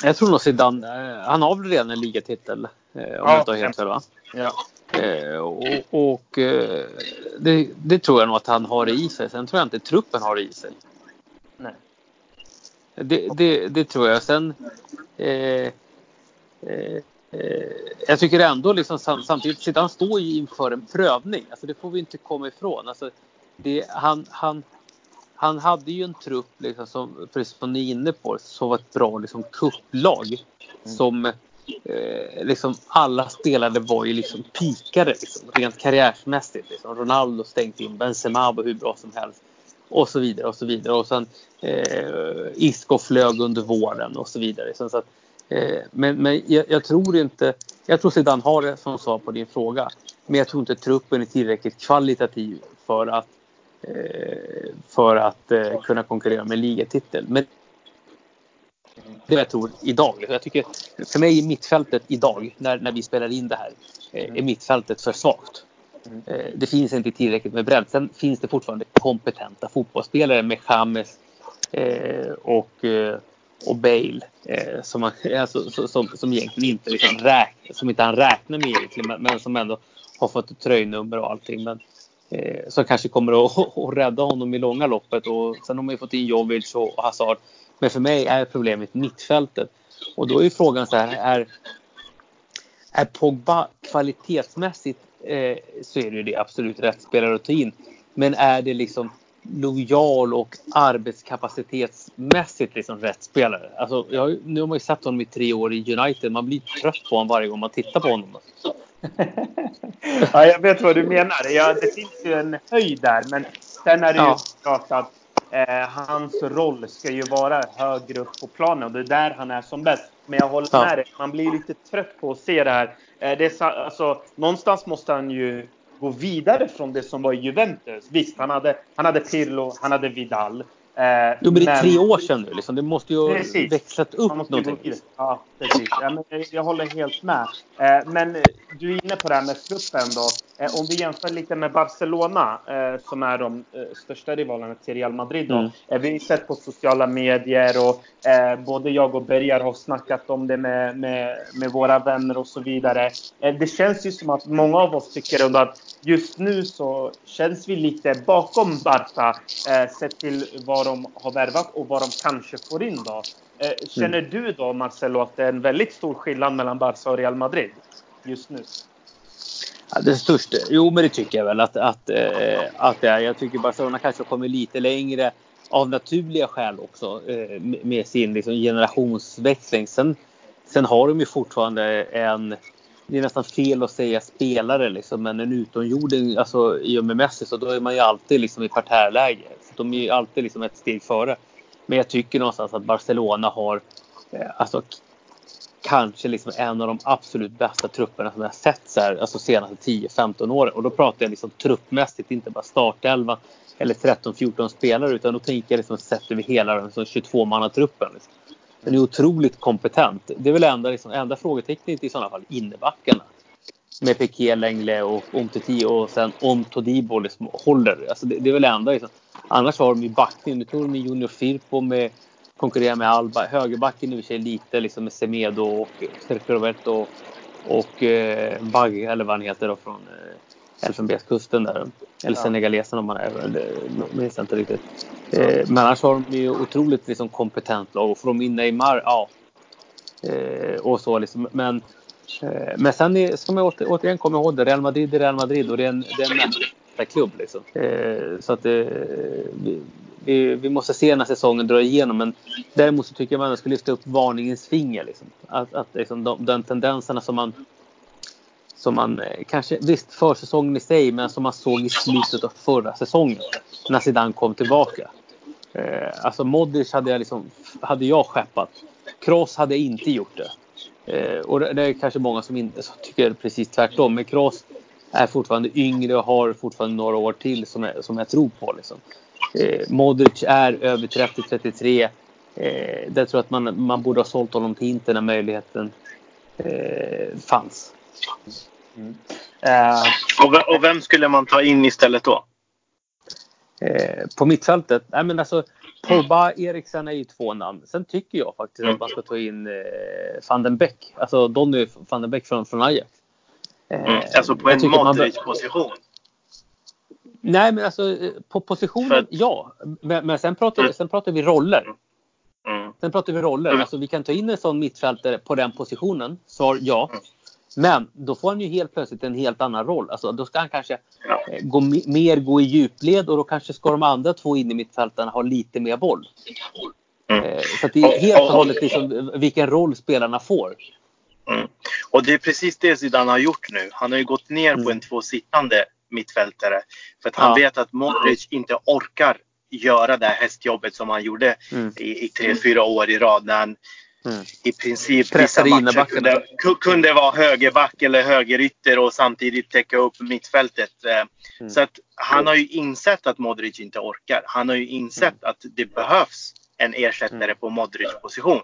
jag tror nog Zidane, eh, han har väl redan en ligatitel eh, om ja, jag inte har helt fel va? Ja. Eh, och, och eh, det, det, tror jag nog att han har i sig. Sen tror jag inte truppen har i sig. Nej. Det, det, det tror jag. Sen eh, eh, jag tycker ändå liksom samtidigt, Zidane står ju inför en prövning. Alltså det får vi inte komma ifrån. Alltså det, han, han, han hade ju en trupp, liksom, som, precis som ni är inne på, som var ett bra liksom, kupplag. Mm. Som eh, liksom alla spelare var ju liksom pikade liksom, rent karriärsmässigt. Liksom. Ronaldo stängt in, Benzema var hur bra som helst. Och så vidare och så vidare. Och sen eh, Isko flög under våren och så vidare. Så att, eh, men men jag, jag, tror inte, jag tror Zidane har det som svar på din fråga. Men jag tror inte truppen är tillräckligt kvalitativ för att Eh, för att eh, kunna konkurrera med ligatitel. Men det jag tror idag. Jag tycker, för mig är mittfältet idag, när, när vi spelar in det här, eh, är mittfältet för svagt. Mm. Eh, det finns inte tillräckligt med bredd. Sen finns det fortfarande kompetenta fotbollsspelare med James eh, och, eh, och Bale som, man, alltså, som, som egentligen inte, liksom räk, som inte han räknar med egentligen, men som ändå har fått ett tröjnummer och allting. Men, eh, som kanske kommer att, att rädda honom i långa loppet. Och sen har man ju fått in Jovic och Hazard. Men för mig är problemet mittfältet. Och då är frågan så här, är, är Pogba kvalitetsmässigt eh, så är det ju det absolut rätt spelare att ta in. Men är det liksom lojal och arbetskapacitetsmässigt liksom rätt spelare. Alltså, jag, nu har man ju sett honom i tre år i United. Man blir trött på honom varje gång man tittar på honom. ja, jag vet vad du menar. Ja, det finns ju en höjd där, men sen är det ja. ju klart att eh, hans roll ska ju vara högre upp på planen och det är där han är som bäst. Men jag håller med dig. Man blir lite trött på att se det här. Eh, det är, alltså, någonstans måste han ju gå vidare från det som var i Juventus. Visst, han hade, han hade Pirlo, han hade Vidal. Eh, jo, men det är tre år sedan nu. Liksom. Det måste ju ha växlat upp måste någonting. Ja, precis. Ja, men jag håller helt med. Eh, men du är inne på det här med truppen då. Eh, om vi jämför lite med Barcelona, eh, som är de eh, största rivalerna till Real Madrid. Då. Mm. Eh, vi har sett på sociala medier och både jag och Bergar har snackat om det med, med, med våra vänner och så vidare. det känns ju som att många av oss tycker ändå att just nu så känns vi lite bakom Barca sett till vad de har värvat och vad de kanske får in då. känner mm. du då Marcelo att det är en väldigt stor skillnad mellan Barca och Real Madrid just nu? Ja, det största? Jo, men det tycker jag väl att, att, eh, att det är. Jag tycker Barcelona kanske kommit lite längre av naturliga skäl också eh, med sin liksom, generationsväxling. Sen, sen har de ju fortfarande en det är nästan fel att säga spelare liksom, men en utomjording, alltså i och med Messi så då är man ju alltid liksom i parterläge. de är ju alltid liksom ett steg före. Men jag tycker någonstans att Barcelona har eh, alltså kanske liksom en av de absolut bästa trupperna som jag sett så här, alltså senaste 10-15 åren. Och då pratar jag liksom truppmässigt, inte bara startelva eller 13-14 spelare utan då tänker jag liksom sett över hela den 22-mannatruppen. Liksom. Den är otroligt kompetent. Det är väl enda, liksom, enda frågetecknet i sådana fall innebackarna. Med Piqué, Lengle och Omtiti och sen Omtodibo liksom håller. Alltså det, det är väl enda liksom. Annars har de ju backning. Nu tror de med Junior Firpo med konkurrerar med Alba. Högerbacken i och för sig lite liksom med Semedo och Sergio Roberto och, och eh, Bagge eller vad han heter då, från eh, Elfenbenskusten där. Eller ja. senegalesen om man är. Det minns inte riktigt. Eh, men annars har de ju otroligt liksom, kompetent lag och får de in Neymar, ja. Eh, och så liksom. Men, eh, men sen är, ska man åter, återigen komma ihåg det. Real Madrid är Real Madrid och det är en, det är en mästarklubb liksom. Eh, så att eh, vi, vi, vi, måste se när säsongen drar igenom. Men däremot så tycker jag man ska lyfta upp varningens finger. Liksom. Att, att liksom de, den tendenserna som man som man eh, kanske, visst försäsongen i sig, men som man såg i slutet av förra säsongen. När Zidane kom tillbaka. Eh, alltså Modric hade jag, liksom, hade jag skeppat. Kroos hade inte gjort det. Eh, och det, är kanske många som inte som tycker precis tvärtom. Men Kroos är fortfarande yngre och har fortfarande några år till som jag, som jag tror på. Liksom. Eh, Modric är över 30-33. Eh, där tror jag att man, man borde ha sålt honom till Inter när möjligheten eh, fanns. Mm. Uh, och, och, vem skulle man ta in istället då? Eh, på mittfältet? Nej, men alltså, Pogba, Eriksen är ju två namn. Sen tycker jag faktiskt att man ska ta in eh, van den Beek. Alltså Donny van den Beek från, från Ajax. Eh, mm, alltså på en Modric-position? Nej, men alltså på positionen, För... ja. Men, men sen, pratar, mm. sen pratar vi roller. Mm. Sen pratar vi roller. Mm. Alltså vi kan ta in en sån mittfältare på den positionen. Svar ja. Mm. Men då får han ju helt plötsligt en helt annan roll. Alltså, då ska han kanske ja. Eh, gå, mer gå i djupled och då kanske ska de andra två in i mittfältarna ha lite mer boll. Mm. Eh, så det är helt och hållet liksom vilken roll spelarna får. Mm. Och det är precis det Zidane har gjort nu. Han har ju gått ner mm. på en tvåsittande mittfältare. För att han ja. vet att Modric inte orkar göra det här hästjobbet som han gjorde mm. i, i tre, fyra år i rad. När han Mm. I princip vissa matcher kunde, kunde vara högerback eller högerytter och samtidigt täcka upp mittfältet. Eh, mm. Så att han har ju insett att Modric inte orkar. Han har ju insett mm. att det behövs en ersättare mm. på Modric position.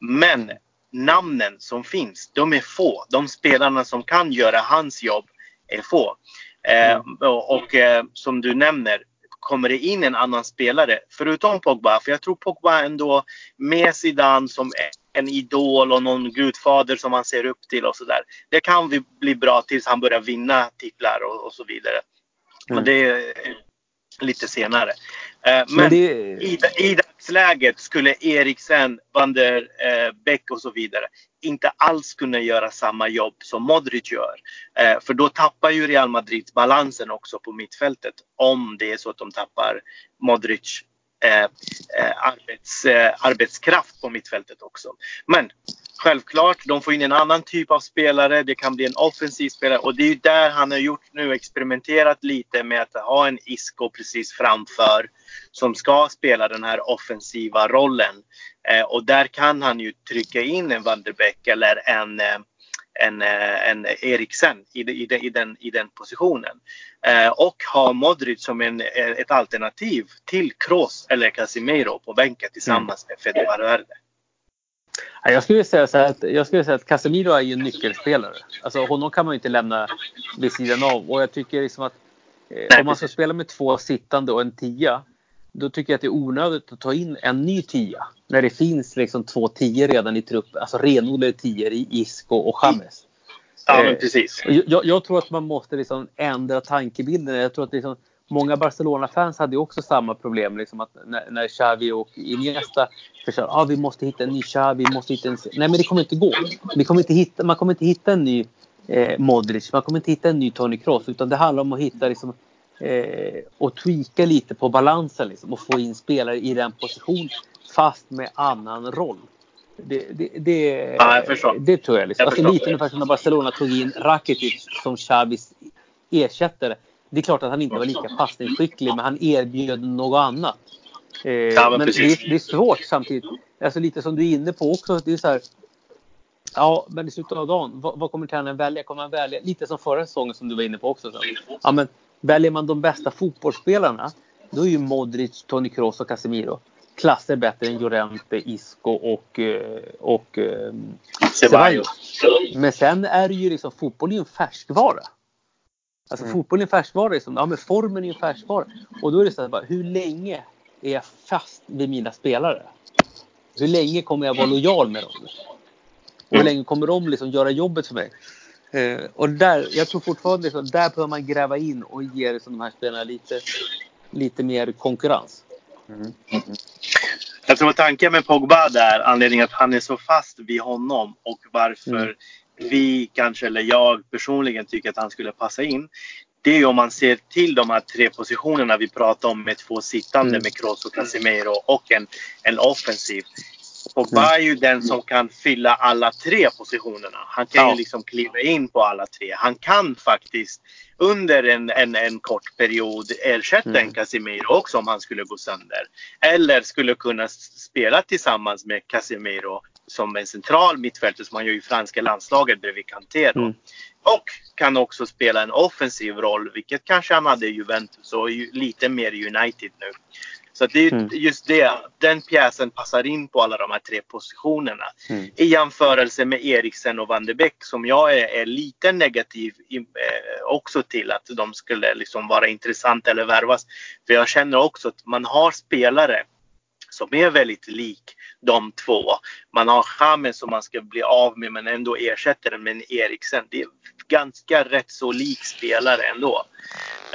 Men namnen som finns, de är få. De spelarna som kan göra hans jobb är få. Eh, mm. och, och eh, som du nämner, kommer det in en annan spelare, förutom Pogba, för jag tror Pogba ändå med Zidane som en idol och någon gudfader som man ser upp till och sådär. Det kan bli bra tills han börjar vinna titlar och, och så vidare. Mm. Men det är lite senare. Eh, men, men det... i, i dagsläget skulle Eriksen, van der eh, Beck och så vidare inte alls kunna göra samma jobb som Modric gör. Eh, för då tappar ju Real Madrid balansen också på mittfältet om det är så att de tappar Modric Eh, eh, arbets, eh, arbetskraft på mittfältet också. Men självklart, de får in en annan typ av spelare. Det kan bli en offensiv spelare och det är ju där han har gjort nu, experimenterat lite med att ha en Isco precis framför som ska spela den här offensiva rollen. Eh, och där kan han ju trycka in en Van der Beek eller en eh, en, eh, en Eriksen i, i, i, den, i den positionen. Eh, och ha Modric som en, eh, ett alternativ till Kroos eller Casemiro på bänken tillsammans med Fede Valverde. Jag skulle säga så att, jag skulle säga att Casemiro är ju en nyckelspelare. Alltså honom kan man ju inte lämna vid sidan av. Och jag tycker liksom att eh, om man ska spela med två sittande och en tia då tycker jag att det är onödigt att ta in en ny tia. När det finns liksom två tio redan i truppen. Alltså renodlade tior i Isco och James. Ja, men eh, precis. Jag, jag, tror att man måste liksom ändra tankebilden. Jag tror att liksom, många Barcelona-fans hade också samma problem. Liksom att när, när Xavi och Iniesta försökte ah, vi måste hitta en ny Xavi, vi måste hitta en... Nej, men det kommer inte gå. Vi kommer inte hitta, man kommer inte hitta en ny eh, Modric, man kommer inte hitta en ny Tony Kroos. Utan det handlar om att hitta liksom, eh, och tweaka lite på balansen liksom, och få in spelare i den position fast med annan roll. Det, det, det, ja, det tror jag. Liksom. jag alltså, lite ungefär som när Barcelona tog in Rakitic som Xavis ersättare. Det är klart att han inte var lika passningsskicklig men han erbjöd något annat. Eh, ja, men, men det, det, är svårt samtidigt. Alltså lite som du är inne på också. Det är så här, Ja, men i slutet av dagen, vad, vad kommer tränaren välja? Kommer han välja lite som förra säsongen som du var inne på också? Så. Ja, men Väljer man de bästa fotbollsspelarna, då är ju Modric, Toni Kroos och Casemiro klasser bättre än Llorente, Isco och, eh, och eh, Ceballos. Men sen är det ju liksom, fotboll är en färskvara. Alltså mm. fotboll är en färskvara. Liksom, ja, men formen är en färskvara. Och då är det så här, hur länge är jag fast vid mina spelare? Hur länge kommer jag vara lojal med dem? Och hur länge kommer de liksom göra jobbet för mig? Eh, och där, jag tror fortfarande liksom, där behöver man gräva in och ge liksom, de här spelarna lite, lite mer konkurrens. Mm. Mm. Jag tror tanken med Pogba där, anledningen att han är så fast vid honom och varför mm. vi kanske, eller jag personligen tycker att han skulle passa in. Det är om man ser till de här tre positionerna vi pratar om med två sittande mm. med Kroos och Casemiro och en, en offensiv. Pogba mm. är ju den som kan fylla alla tre positionerna. Han kan ja. ju liksom kliva in på alla tre. Han kan faktiskt under en, en, en kort period ersätta mm. en Casemiro också om han skulle gå sönder. Eller skulle kunna spela tillsammans med Casemiro som en central mittfältare som han gör i franska landslaget bredvid Kanté. Mm. Och kan också spela en offensiv roll, vilket kanske han hade i Juventus och lite mer United nu. Så det är mm. just det, den pjäsen passar in på alla de här tre positionerna. Mm. I jämförelse med Eriksen och Van de Beek som jag är, är lite negativ i, eh, också till att de skulle liksom vara intressanta eller värvas. För jag känner också att man har spelare som är väldigt lik de två. Man har Chamez som man ska bli av med men ändå ersätter den med en Eriksen. Det är ganska rätt så lik spelare ändå.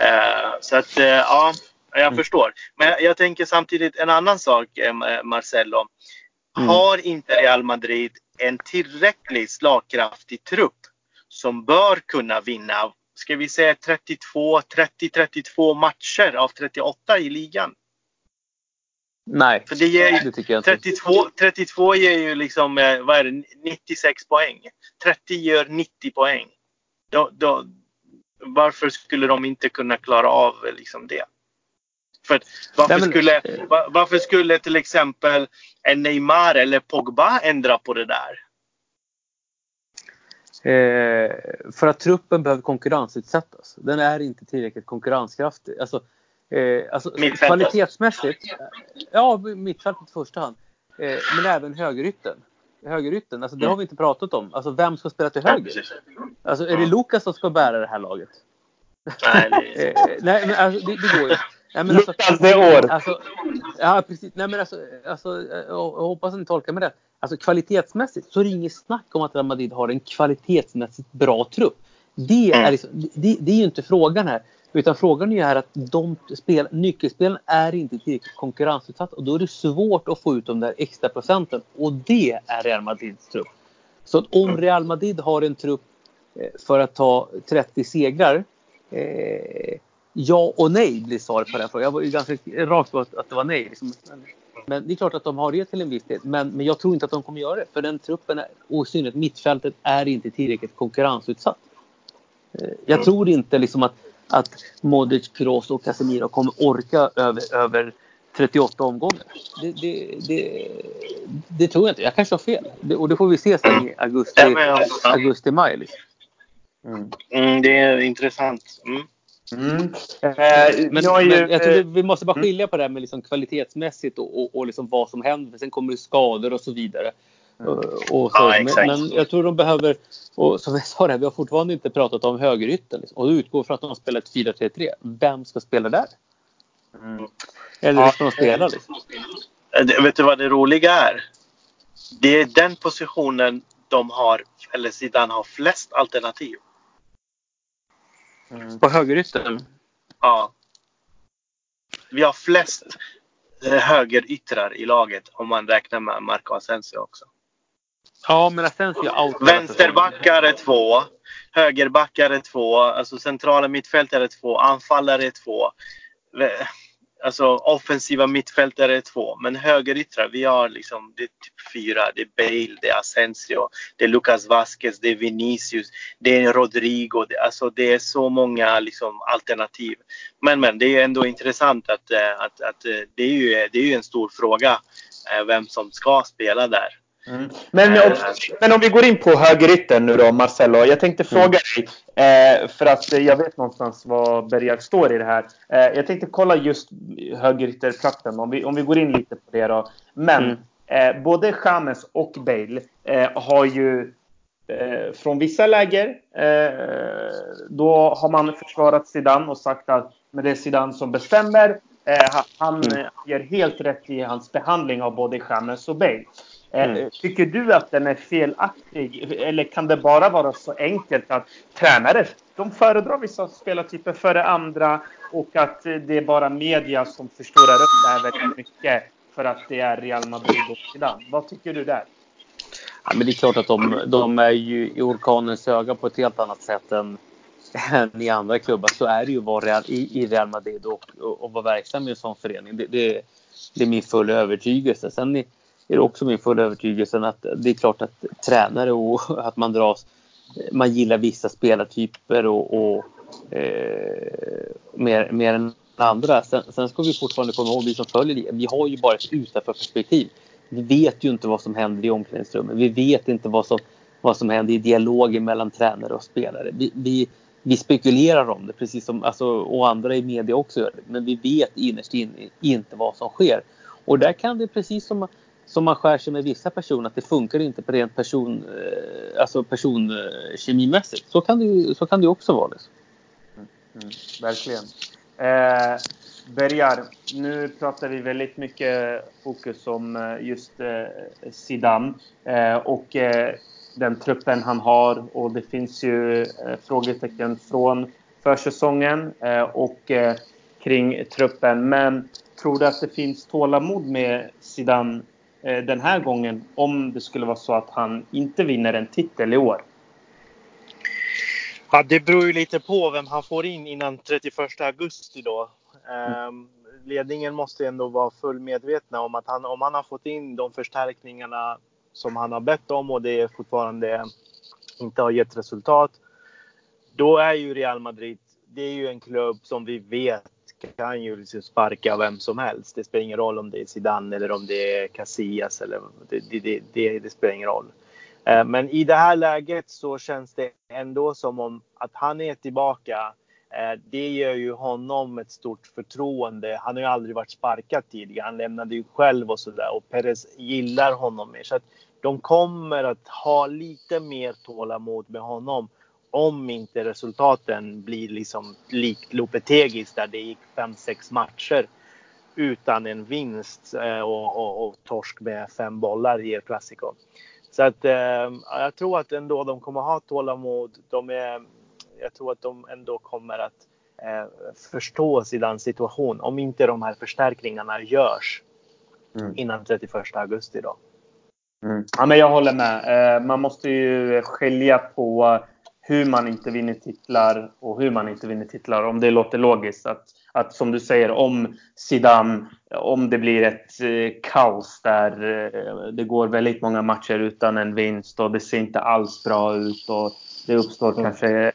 Uh, så att uh, ja, jag mm. förstår. Men jag, jag, tänker samtidigt en annan sak eh, Marcelo. Mm. Har inte Real Madrid en tillräckligt slagkraftig trupp som bör kunna vinna, ska vi säga 32, 30-32 matcher av 38 i ligan? Nej, För det, ger, det tycker jag inte. 32, 32 ger ju liksom, eh, vad är det, 96 poäng. 30 gör 90 poäng. Då, då, varför skulle de inte kunna klara av liksom det? För varför, Nej, men, skulle, varför skulle till exempel en Neymar eller Pogba ändra på det där? Eh, för att truppen behöver konkurrensutsättas. Den är inte tillräckligt konkurrenskraftig. Alltså, Eh, alltså, kvalitetsmässigt, ja mittfältet i första hand. Eh, men även högerytten. Högerytten, alltså, det har vi inte pratat om. Alltså, vem ska spela till höger? Alltså, är det Lukas som ska bära det här laget? Nej, det, eh, nej men alltså, det, det går ju. Nej, men alltså, år. Alltså, ja, precis. Nej, men alltså, alltså, jag hoppas att ni tolkar mig rätt. Alltså kvalitetsmässigt så är det inget snack om att Real Madrid har en kvalitetsmässigt bra trupp. Det är, mm. liksom, det, det är ju inte frågan här. Utan frågan är ju här att de spel, nyckelspelen är inte tillräckligt konkurrensutsatta och då är det svårt att få ut de där extra procenten och det är Real Madrids trupp. Så att om Real Madrid har en trupp eh, för att ta 30 segrar eh, Ja och nej blir svaret på den frågan. Jag var ju ganska rakt på att, att det var nej. Liksom. Men det är klart att de har det till en viss del. Men, men jag tror inte att de kommer göra det. För den truppen, är, och i synnerhet mittfältet, är inte tillräckligt konkurrensutsatt. Eh, jag tror inte liksom att att Modric, Kroos och Casemiro kommer orka över, över 38 omgångar. Det, det, det, det, tror jag inte. Jag kanske har fel. Och det får vi se sen i augusti, augusti maj. Liksom. Mm. Mm, det är intressant. Mm. Mm. Eh, men, jag, ju, men jag tror vi, vi måste bara mm. skilja på det här med liksom kvalitetsmässigt och, och, och liksom vad som händer. Sen kommer det skador och så vidare. Mm. Och så. Ja, men, men, jag tror de behöver, och som jag sa, det, vi har fortfarande inte pratat om högerytten. Liksom. Och utgår från att de har spelat 4-3-3. Vem ska spela där? Mm. Eller hur ska de spela? Liksom? Vet du vad det roliga är? Det är den positionen de har, eller sidan har flest alternativ. Mm. På högerytten? Ja. Vi har flest eh, högeryttrar i laget om man räknar med Marco Asensio också. Ja, men Asensio out. Vänsterbackar är två. Högerbackar är två. Alltså centrala mittfältare är två. Anfallare är två. Alltså offensiva mittfältare är två. Men högeryttrar, vi har liksom, det är typ fyra. Det är Bale, det är Asensio, det är Lucas Vasquez, det är Vinicius, det är Rodrigo. Det, alltså det är så många liksom, alternativ. Men, men det är ändå intressant att, eh, att, att eh, det, är ju, det är ju en stor fråga eh, vem som ska spela där. Mm. Men, om, men om vi går in på högerytten nu då, Marcello. Jag tänkte mm. fråga dig, eh, för att jag vet någonstans var Bergag står i det här. Eh, jag tänkte kolla just högerytterplatsen, om vi, om vi går in lite på det då. Men mm. eh, både James och Bale eh, har ju eh, från vissa läger, eh, då har man försvarat Zidane och sagt att men det är Zidane som bestämmer. han mm. ger helt rätt i hans behandling av både James och Bale. Eh, mm. Tycker du att den är felaktig? Eller kan det bara vara så enkelt att tränare de föredrar vissa spelartyper före andra och att det är bara media som förstorar upp det här väldigt mycket för att det är Real Madrid och Zidane. Vad tycker du där? Ja, men det är klart att de, de är ju i orkanens öga på ett helt annat sätt än, än i andra klubbar. Så är det ju var Real, i, i Real Madrid och, och, och vara verksam i en sån förening. Det, det, det är min fulla övertygelse. Sen är det också min fulla övertygelse att det är klart att tränare och att man dras man gillar vissa spelartyper och, och eh, mer, mer än andra. Sen, sen, ska vi fortfarande komma ihåg, vi som följer det, vi har ju bara ett utanförperspektiv. Vi vet ju inte vad som händer i omklädningsrummet. Vi vet inte vad som, vad som händer i dialogen mellan tränare och spelare. Vi, vi, vi spekulerar om det, precis som alltså, och andra i media också gör det. Men vi vet innerst inne inte vad som sker. Och där kan det precis som, som man skär sig med vissa personer, att det funkar inte på rent person, eh, alltså personkemimässigt. Så kan det, så kan det också vara. Liksom. Mm, mm, verkligen. Eh, Bergar, nu pratar vi väldigt mycket fokus om eh, just eh, Zidane eh, och eh, den truppen han har och det finns ju eh, frågetecken från försäsongen eh, och eh, kring truppen. Men tror du att det finns tålamod med Zidane Eh, den här gången om det skulle vara så att han inte vinner en titel i år? Ja, det beror ju lite på vem han får in innan 31 augusti då. Mm. Ledningen måste ändå vara full medvetna om att han, om han har fått in de förstärkningarna som han har bett om och det fortfarande inte har gett resultat. Då är ju Real Madrid, det är ju en klubb som vi vet kan ju liksom sparka vem som helst. Det spelar ingen roll om det är Zidane eller om det är Casillas eller det, det, det, det spelar ingen roll. Eh, men i det här läget så känns det ändå som om att han är tillbaka. Eh, det ger ju honom ett stort förtroende. Han har ju aldrig varit sparkad tidigare. Han lämnade ju själv och sådär och Perez gillar honom mer. Så att de kommer att ha lite mer tålamod med honom om inte resultaten blir liksom likt Lopetegis där det gick 5-6 matcher utan en vinst eh, och, och, och, torsk med fem bollar i El Clasico. Så att eh, jag tror att ändå de kommer ha tålamod. De är, jag tror att de ändå kommer att eh, förstå sin situation om inte de här förstärkningarna görs mm. innan 31 augusti. Då. Mm. Ja, men jag håller med. Eh, man måste ju skilja på hur man inte vinner titlar och hur man inte vinner titlar. Om det låter logiskt. Att, att som du säger, om Zidane, om det blir ett eh, kaos där eh, det går väldigt många matcher utan en vinst och det ser inte alls bra ut och det uppstår mm. kanske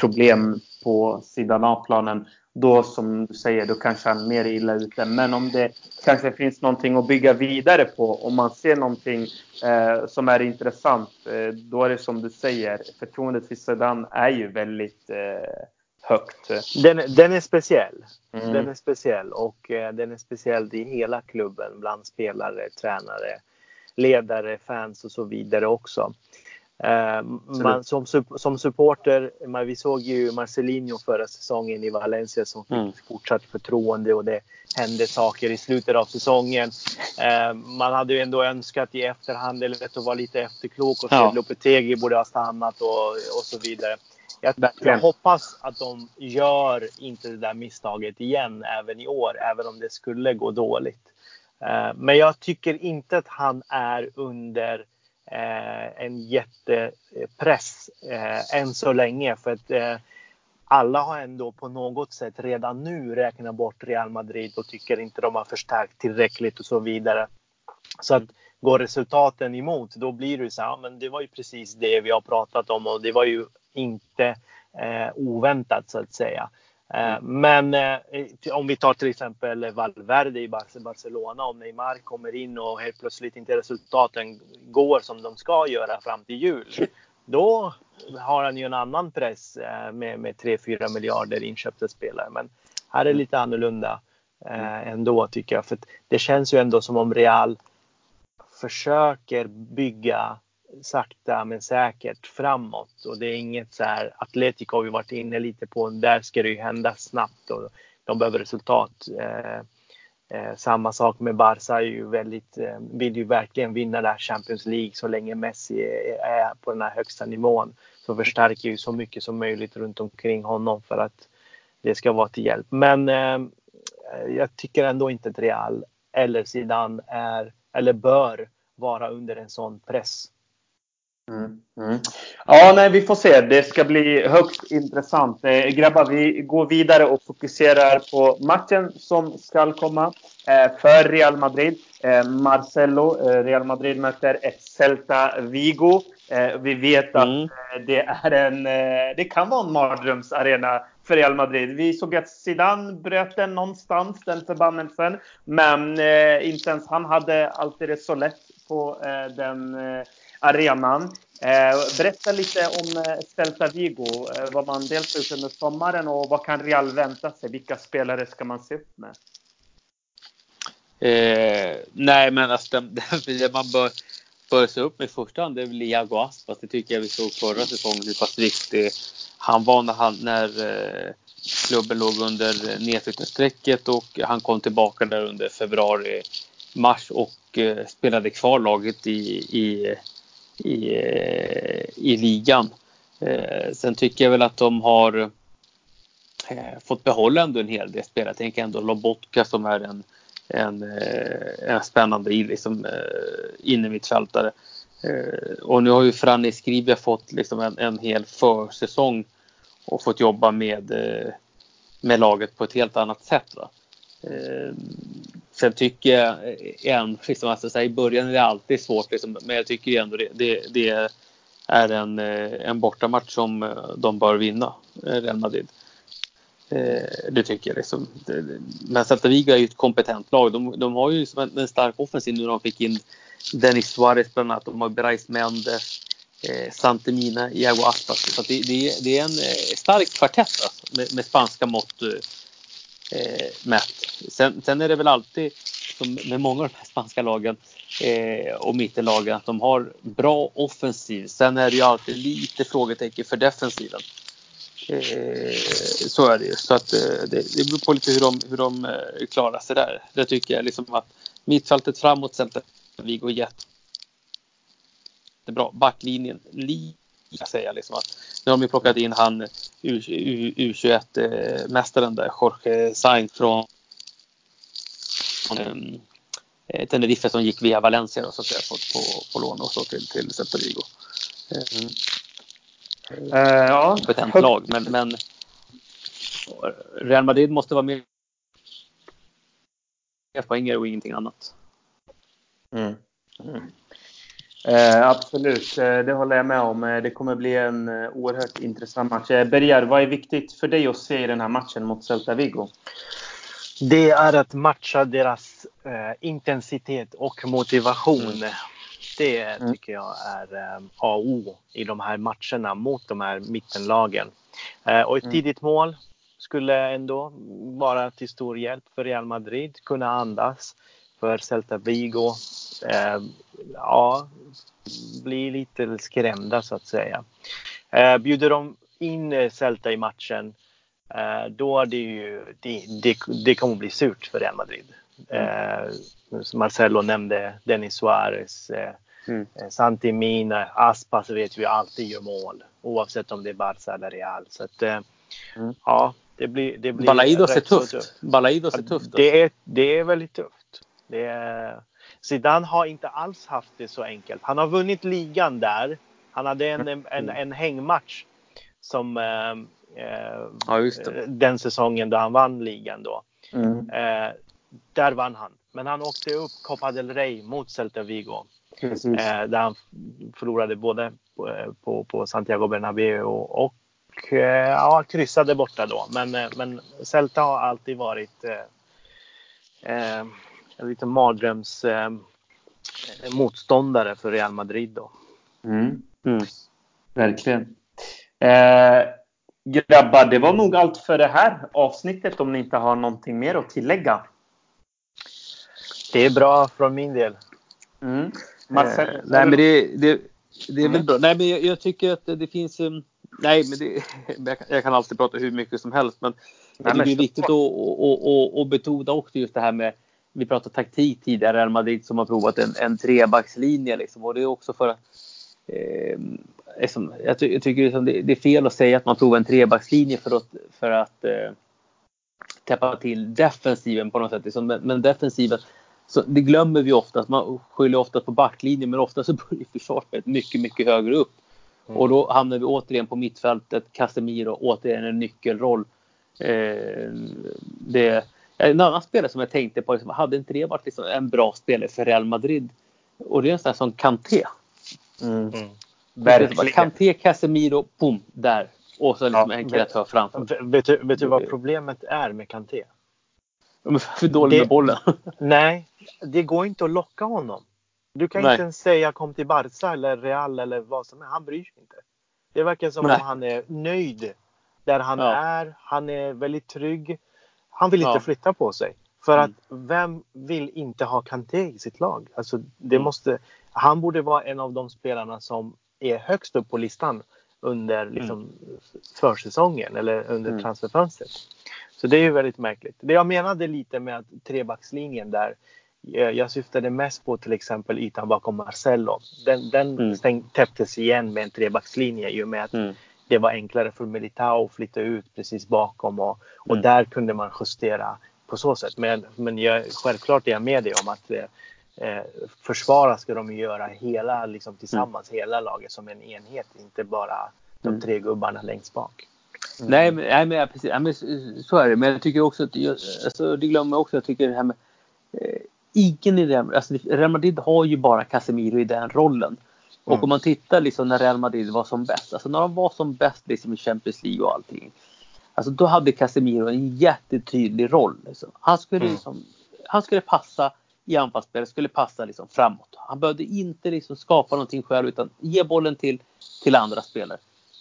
problem på sidan av planen då som du säger, då kanske han är mer illa ute. Men om det kanske finns någonting att bygga vidare på, om man ser någonting eh, som är intressant, eh, då är det som du säger, förtroendet för Sedan är ju väldigt eh, högt. Den, den är speciell. Mm. Den är speciell och eh, den är speciell i hela klubben bland spelare, tränare, ledare, fans och så vidare också. Eh, man, som, som supporter, man, vi såg ju Marcelinho förra säsongen i Valencia som fick mm. fortsatt förtroende och det hände saker i slutet av säsongen. Eh, man hade ju ändå önskat i efterhand, eller att vara lite efterklok och ja. Lopetegi borde ha stannat och, och så vidare. Jag, jag, hoppas att de gör inte det där misstaget igen även i år, även om det skulle gå dåligt. Eh, men jag tycker inte att han är under Eh, en jättepress eh, än så länge. För att eh, alla har ändå på något sätt redan nu räknat bort Real Madrid och tycker inte de har förstärkt tillräckligt och så vidare. Så att går resultaten emot, då blir det så här, ja, men det var ju precis det vi har pratat om och det var ju inte eh, oväntat så att säga. Eh, mm. Men eh, om vi tar till exempel Valverde i Barcelona, om Neymar kommer in och helt plötsligt inte resultaten går som de ska göra fram till jul. Då har han ju en annan press eh, med, med 3-4 miljarder inköpta spelare. Men här är det lite annorlunda ändå tycker jag. För det känns ju ändå som om Real försöker bygga sakta men säkert framåt. Och det är inget så här, Atletico har vi varit inne lite på, där ska det ju hända snabbt och de behöver resultat. Eh, eh, samma sak med Barca, är ju väldigt, eh, vill ju verkligen vinna där Champions League så länge Messi är, är på den här högsta nivån. Så förstärker ju så mycket som möjligt runt omkring honom för att det ska vara till hjälp. Men eh, jag tycker ändå inte att Real eller Zidane är, eller bör vara under en sån press. Mm, mm. Ja, nej, vi får se. Det ska bli högst intressant. Eh, grabbar, vi går vidare och fokuserar på matchen som ska komma eh, för Real Madrid. Eh, Marcelo, eh, Real Madrid möter ett Celta Vigo. Eh, vi vet att mm. Eh, det, är en, det kan vara en mardrömsarena för Real Madrid. Vi såg att Zidane bröt den någonstans, den förbannelsen. Men inte ens han hade alltid det så lätt på den arenan. Eh, berätta lite om eh, Celta Vigo, eh, vad man dels har gjort under sommaren och vad kan Real vänta sig? Vilka spelare ska man se upp med? Eh, nej, men alltså, det, man bör, bör se upp med i första hand det är väl Iago Aspas. Det tycker jag vi såg förra säsongen hur pass viktig han var när, han, när eh, klubben låg under nedflyttningsstrecket och han kom tillbaka där under februari, mars och eh, spelade kvar laget i, i, i, i ligan. Eh, sen tycker jag väl att de har eh, fått behålla ändå en hel del spelare. Jag tänker ändå Lobotka som är en en, eh, en spännande liksom, eh, innermittfältare. Eh, och nu har ju Franny Skribia fått liksom en, en hel försäsong och fått jobba med, eh, med laget på ett helt annat sätt. Va? Eh, Sen tycker jag eh, en, liksom, alltså, i början är det alltid svårt, liksom, men jag tycker ändå det, det, det är en, eh, en bortamatch som eh, de bör vinna, Real Madrid. Det tycker jag. Liksom. Men Celta Vigo är ju ett kompetent lag. De, de har ju liksom en, en, stark offensiv nu när de fick in Dennis Suarez bland annat. De har Brais Mendes, eh, Santemina, Iago Aspas. Så det, det, det, är en stark kvartett alltså, med, med, spanska mått eh, mätt. Sen, sen är det väl alltid som med många av de här spanska lagen eh, och mittenlagen att de har bra offensiv. Sen är det ju alltid lite frågetecken för defensiven. Eh, så är det ju. Så att, eh, det, det beror på lite hur de, hur de eh, klarar sig där. Det tycker jag liksom att mittfältet framåt Celta Vigo jättebra. Backlinjen lika säga liksom att nu har de ju plockat in han U21-mästaren där, Jorge Sainz från um, Tenerife som gick via Valencia då, så att säga, på, på, på lån och så till, till Celta Vigo. Um, Uh, ja. Kompetent lag. Men, men Real Madrid måste vara mer poänger och ingenting annat. Mm. Mm. Eh, absolut, eh, det håller jag med om. Eh, det kommer bli en eh, oerhört intressant match. Bergar, vad är viktigt för dig att se i den här matchen mot Celta Vigo? Det är att matcha deras eh, intensitet och motivation. Mm. Det tycker jag är eh, A och O i de här matcherna mot de här mittenlagen. Eh, och ett mm. tidigt mål skulle ändå vara till stor hjälp för Real Madrid. Kunna andas för Celta Vigo. Eh, ja, bli lite skrämda så att säga. Bjuder de in Celta i matchen då är det ju, det, det, det kommer bli surt för Real Madrid. Mm. Marcelo nämnde Denis Suarez, Mm. Eh, Santi Mina, Aspas vet vi alltid gör mål oavsett om det är Barca eller Real. Så att, eh, mm. ja, det blir, det blir Balaidos är tufft. tufft. Balaidos är tufft. Det är, det är väldigt tufft. Det är, Zidane har inte alls haft det så enkelt. Han har vunnit ligan där. Han hade en, en, en, mm. hängmatch som eh, eh, ja, den säsongen då han vann ligan då. Mm. Eh, där vann han. Men han åkte upp Copa del Rey mot Celta Vigo. Eh, där han förlorade både på, på, på Santiago Bernabéu och, och eh, ja, kryssade borta då. Men, eh, men Celta har alltid varit en liten mardröms motståndare för Real Madrid då. Mm. Mm. Verkligen. Eh, grabbar, det var nog allt för det här avsnittet om ni inte har någonting mer att tillägga. Det är bra från min del. Mm. Marcel, eh, nej, men det, det, det är väl bra. Nej, men jag, jag, tycker att det finns... Um, nej, men det, jag kan alltid prata hur mycket som helst, men jag tycker det är viktigt att, att, att, att betona också just det här med vi pratade taktik tidigare, Real Madrid som har provat en, en trebackslinje. Liksom, och det är också för att eh, liksom, jag, ty jag, tycker liksom det, det, är fel att säga att man provar en trebackslinje för att, för att eh, täppa till defensiven på något sätt. Liksom, men, men defensiven så det glömmer vi ofta. Man skyller ofta på backlinjen men ofta så börjar försvarsspelet mycket, mycket högre upp. Mm. Och då hamnar vi återigen på mittfältet. Casemiro återigen en nyckelroll. Eh, det, en annan spelare som jag tänkte på, liksom, hade inte det varit liksom en bra spelare för Real Madrid? Och det är en sån här som Kanté. Mm. Mm. Verkligen. Kanté, Casemiro, boom, där. Och så liksom ja, en kreatör framför. Vet du, vet du vad problemet är med Kanté? För dåliga med bollen. Nej, det går inte att locka honom. Du kan Nej. inte ens säga kom till Barca eller Real eller vad som helst. Han bryr sig inte. Det verkar som Nej. om han är nöjd där han Ja. är. Han är väldigt trygg. Han vill inte Ja. flytta på sig. För Mm. att vem vill inte ha Kanté i sitt lag? Alltså, det Mm. måste, han borde vara en av de spelarna som är högst upp på listan under liksom, försäsongen eller under Mm. transferfönstret. Så det är ju väldigt märkligt. Det jag menade lite med att trebackslinjen där. eh, Jag syftade mest på till exempel ytan bakom Marcello. Den, den Mm. stäng, täpptes igen med en trebackslinje i och med att Mm. Det var enklare för Militao att flytta ut precis bakom och, och Mm. där kunde man justera på så sätt. Men, men jag, självklart är jag med dig om att eh, eh, försvara ska de göra hela, liksom tillsammans, hela laget som en enhet, inte bara de Mm. tre gubbarna längst bak. Nej, men, nej, men, ja, precis. Ja, men så- är det. Men jag tycker också att, jag, alltså, det glömmer jag också, jag tycker det här med eh, ingen i Real, alltså, Real Madrid har ju bara Casemiro i den rollen. Och Mm. om man tittar liksom när Real Madrid var som bäst, alltså när de var som bäst liksom i Champions League och allting. Alltså då hade Casemiro en jättetydlig roll. Liksom. Han, skulle Mm. liksom, han skulle passa i anfallsspelet, skulle passa liksom framåt. Han behövde inte liksom skapa någonting själv utan ge bollen till, till andra spelare.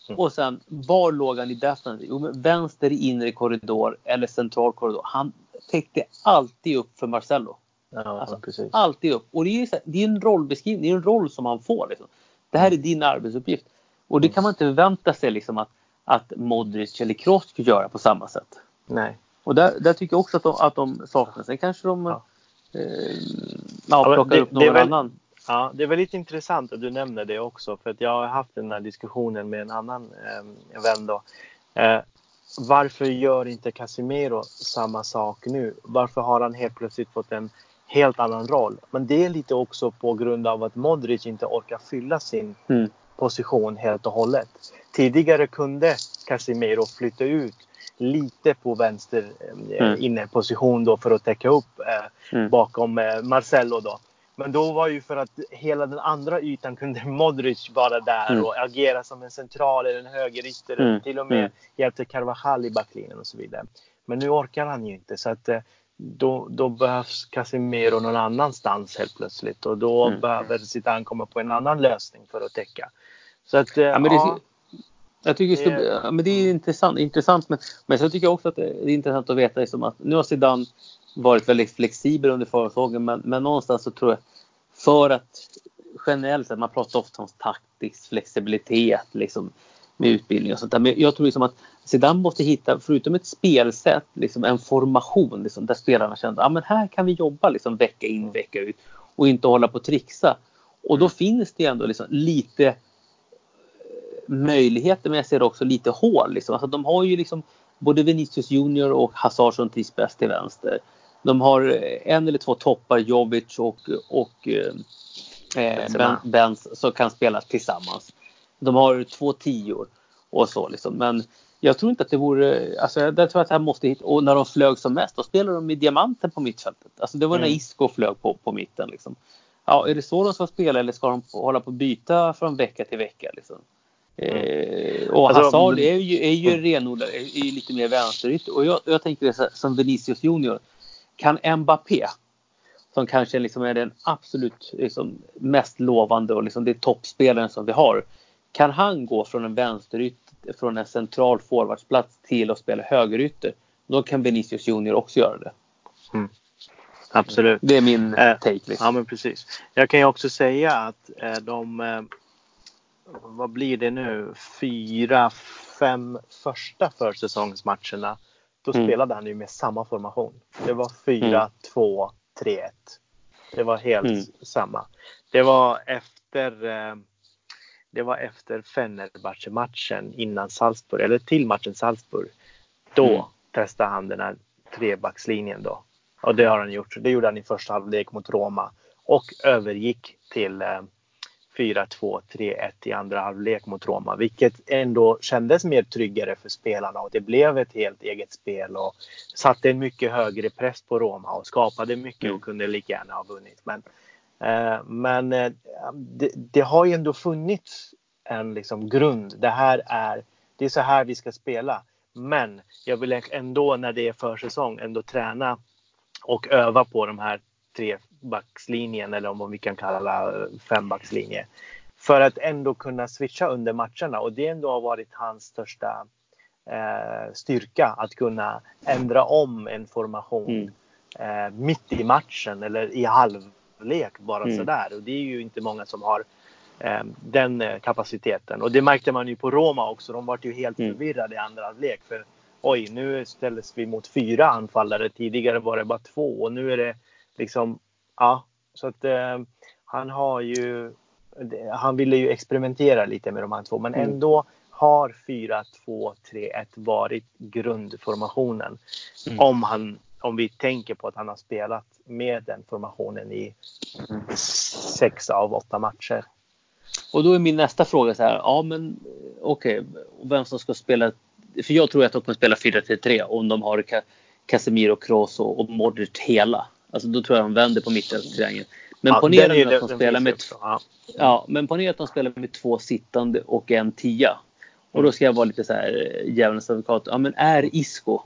Mm. Och sen, var låg han i defensiv? Jo, vänster i inre korridor eller central korridor. Han täckte alltid upp för Marcelo. Ja, Alltså. Alltid upp. Och det är, ju det är en rollbeskrivning, det är en roll som han får. Liksom. Det här är din arbetsuppgift. Och det kan man inte förvänta sig liksom, att, att Modric eller Kroos ska göra på samma sätt. Nej. Och där, där tycker jag också att de, att de saknas. Sen kanske de Ja. eh, Ja, plockar det- upp någon väl- annan. Ja, det är väldigt intressant att du nämner det också. För att jag har haft den här diskussionen med en annan eh, vän. Då. Eh, varför gör inte Casimiro samma sak nu? Varför har han helt plötsligt fått en helt annan roll? Men det är lite också på grund av att Modric inte orkar fylla sin Mm. position helt och hållet. Tidigare kunde Casimiro flytta ut lite på vänster eh, Mm. innerposition då för att täcka upp eh, Mm. bakom eh, Marcello då. Men då var ju för att hela den andra ytan kunde Modric vara där Mm. och agera som en central eller en högerytter. Mm. Till och med Mm. hjälpte Carvajal i backlinjen och så vidare. Men nu orkar han ju inte så att eh, då, då behövs Casemiro någon annanstans helt plötsligt och då Mm. behöver Zidane komma på en annan lösning för att täcka. Så att Ja, men det, ja, jag tycker ska, det- ja, men det är intressant, intressant men, men så tycker jag också att det är intressant att veta liksom att nu har Zidane varit väldigt flexibel under försäsongen men, men någonstans så tror jag för att generellt sett, man pratar ofta om taktisk flexibilitet liksom, med utbildning och sånt där. Men jag tror liksom att Zidane måste hitta, förutom ett spelsätt, liksom en formation liksom, där spelarna känner att ah, men här kan vi jobba liksom, vecka in vecka ut och inte hålla på och trixa. Och då finns det ändå liksom lite eh, möjligheter men jag ser också lite hål. Liksom. Alltså, de har ju liksom både Vinicius Junior och Hazard som trivs bäst till vänster. De har eh, en eller två toppar, Jovic och, och eh, eh, Benzema. Benz som kan spela tillsammans. De har två tior och så liksom. Men jag tror inte att det vore, alltså jag tror att han måste hit och när de flög som mest då spelade de med diamanten på mittfältet. Alltså det var när Mm. Isco flög på, på mitten liksom. Ja, är det så de ska spela eller ska de hålla på att byta från vecka till vecka liksom? Eh, och Alltså, Hazard är ju, är ju Mm. renodlad, är ju lite mer vänsterytter. Och jag, jag tänker det här, som Vinicius Junior. Kan Mbappé, som kanske liksom är den absolut liksom, mest lovande och liksom det är toppspelaren som vi har. Kan han gå från en vänsterytter, från en central forwardsplats till att spela högerytter. Då kan Vinicius Junior också göra det. absolut. Det är min Eh, take. Liksom. Ja, men precis. Jag kan ju också säga att eh, de, eh, vad blir det nu, fyra, fem första försäsongsmatcherna, då Mm. spelade han ju med samma formation. Det var 4, 2, 3, 1. Det var helt Mm. samma. Det var efter det var efter Fenerbahce-matchen innan Salzburg, eller till matchen Salzburg. Då Mm. testade han den här trebackslinjen då. Och det har han gjort. Det gjorde han i första halvlek mot Roma. Och övergick till eh, 4-2-3-1 i andra halvlek mot Roma. Vilket ändå kändes mer tryggare för spelarna. Och det blev ett helt eget spel. Och satte en mycket högre press på Roma. Och skapade mycket Mm. och kunde lika gärna ha vunnit. Men, eh, men eh, det, det har ju ändå funnits en liksom grund. Det här är, det är så här vi ska spela. Men jag vill ändå när det är försäsong ändå träna och öva på de här tre, trebackslinjen eller om vi kan kalla fembackslinje. För att ändå kunna switcha under matcherna och det ändå har varit hans största eh, styrka att kunna ändra om en formation mm. eh, mitt i matchen eller i halvlek bara mm. sådär. Och det är ju inte många som har eh, den eh, kapaciteten. Och det märkte man ju på Roma också. De var ju helt mm. förvirrade i andra halvlek. För oj, nu ställdes vi mot fyra anfallare. Tidigare var det bara två och nu är det liksom, ja, så att eh, han har ju, han ville ju experimentera lite med de här två, men mm. ändå har 4, 2, 3, 1 varit grundformationen. Mm. Om, han, om vi tänker på att han har spelat med den formationen i sex av åtta matcher. Och då är min nästa fråga så här, ja men okej, okay, vem som ska spela för jag tror att de kommer spela 4-3-3 om de har Casemiro, Kroos och, Modric hela. Alltså då tror jag de vänder på mittentriangeln. Men ja, ponera att de spelar med ja. ja. men ponera att de spelar med två sittande och en tia. Och då ska jag vara lite så här eh, djävulens advokat. Ja, men är Isco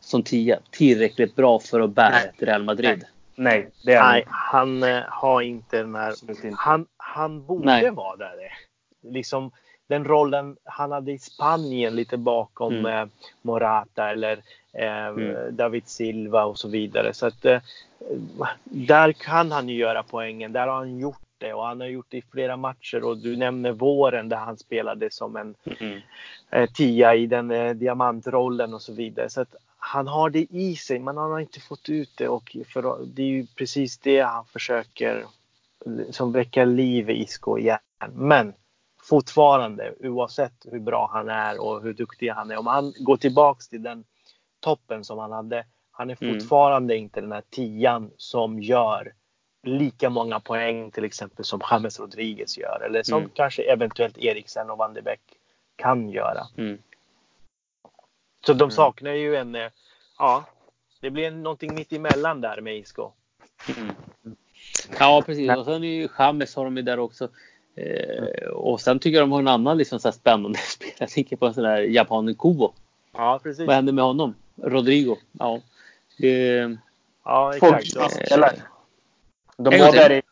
som tia tillräckligt bra för att bära ett Real Madrid? Nej, Nej det är Nej, han eh, har inte den här... Han, han borde Nej. vara där. Liksom, den rollen han hade i Spanien lite bakom mm. eh, Morata eller eh, mm. David Silva och så vidare. Så att eh, där kan han ju göra poängen. Där har han gjort det och han har gjort det i flera matcher och du nämner våren där han spelade som en mm. eh, tia i den eh, diamantrollen och så vidare. Så att han har det i sig men han har inte fått ut det och för, det är ju precis det han försöker som väcka liv i Isco igen. Men fortfarande, oavsett hur bra han är och hur duktig han är, om han går tillbaks till den toppen som han hade, han är mm. fortfarande mm. inte den här tian som gör lika många poäng till exempel som James Rodriguez gör eller som mm. kanske eventuellt Eriksen och Van de Beek kan göra. Mm. Så de mm. saknar ju en, eh, ja, det blir någonting mitt emellan där med Isco. Mm. Ja, precis. Och sen är ju James har de ju där också. Eh, och sen tycker jag de har en annan liksom så spännande spelare. Jag tänker på en sån där japanen Kubo. Ja, precis. Vad händer med honom? Rodrigo. Ja, det, ja exakt. Två spelare. De båda är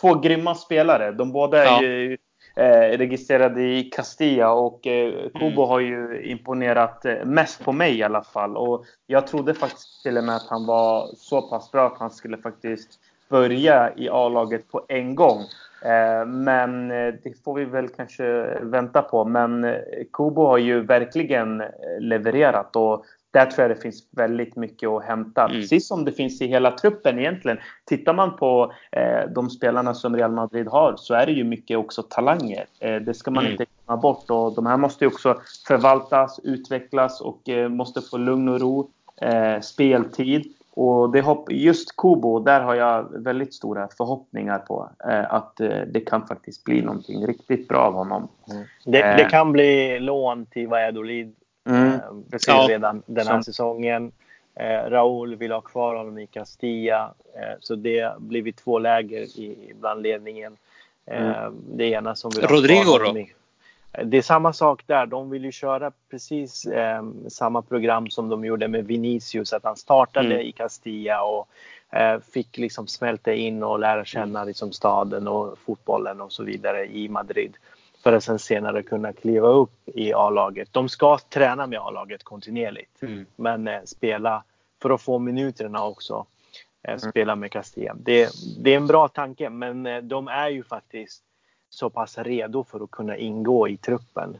två grymma spelare. De båda är ja. ju eh, registrerade i Castilla och eh, Kubo mm. har ju imponerat eh, mest på mig i alla fall. Och jag trodde faktiskt till och med att han var så pass bra att han skulle faktiskt börja i A-laget på en gång. Eh, men det får vi väl kanske vänta på. Men Kubo har ju verkligen levererat och där tror jag det finns väldigt mycket att hämta. Mm. Precis som det finns i hela truppen egentligen. Tittar man på eh, de spelarna som Real Madrid har så är det ju mycket också talanger. Eh, det ska man mm. inte glömma bort och de här måste ju också förvaltas, utvecklas och eh, måste få lugn och ro, speltid. Och det hopp, just Kubo, där har jag väldigt stora förhoppningar på eh, att eh, det kan faktiskt bli någonting riktigt bra av honom. Mm. Det, det, eh. kan bli lån till Valladolid mm. eh, ja. redan den här Som. säsongen. Eh, Raúl vill ha kvar honom i Castilla, eh, så det blir vi två läger i, bland ledningen. Eh, mm. Det ena som vill Rodrigo ha kvar honom då? I, det är samma sak där. De vill ju köra precis eh, samma program som de gjorde med Vinicius. Att han startade mm. i Castilla och eh, fick liksom smälta in och lära känna mm. liksom, staden och fotbollen och så vidare i Madrid. För att sen senare kunna kliva upp i A-laget. De ska träna med A-laget kontinuerligt. Mm. Men eh, spela för att få minuterna också. Eh, mm. spela med Castilla. Det, det är en bra tanke men eh, de är ju faktiskt så pass redo för att kunna ingå i truppen.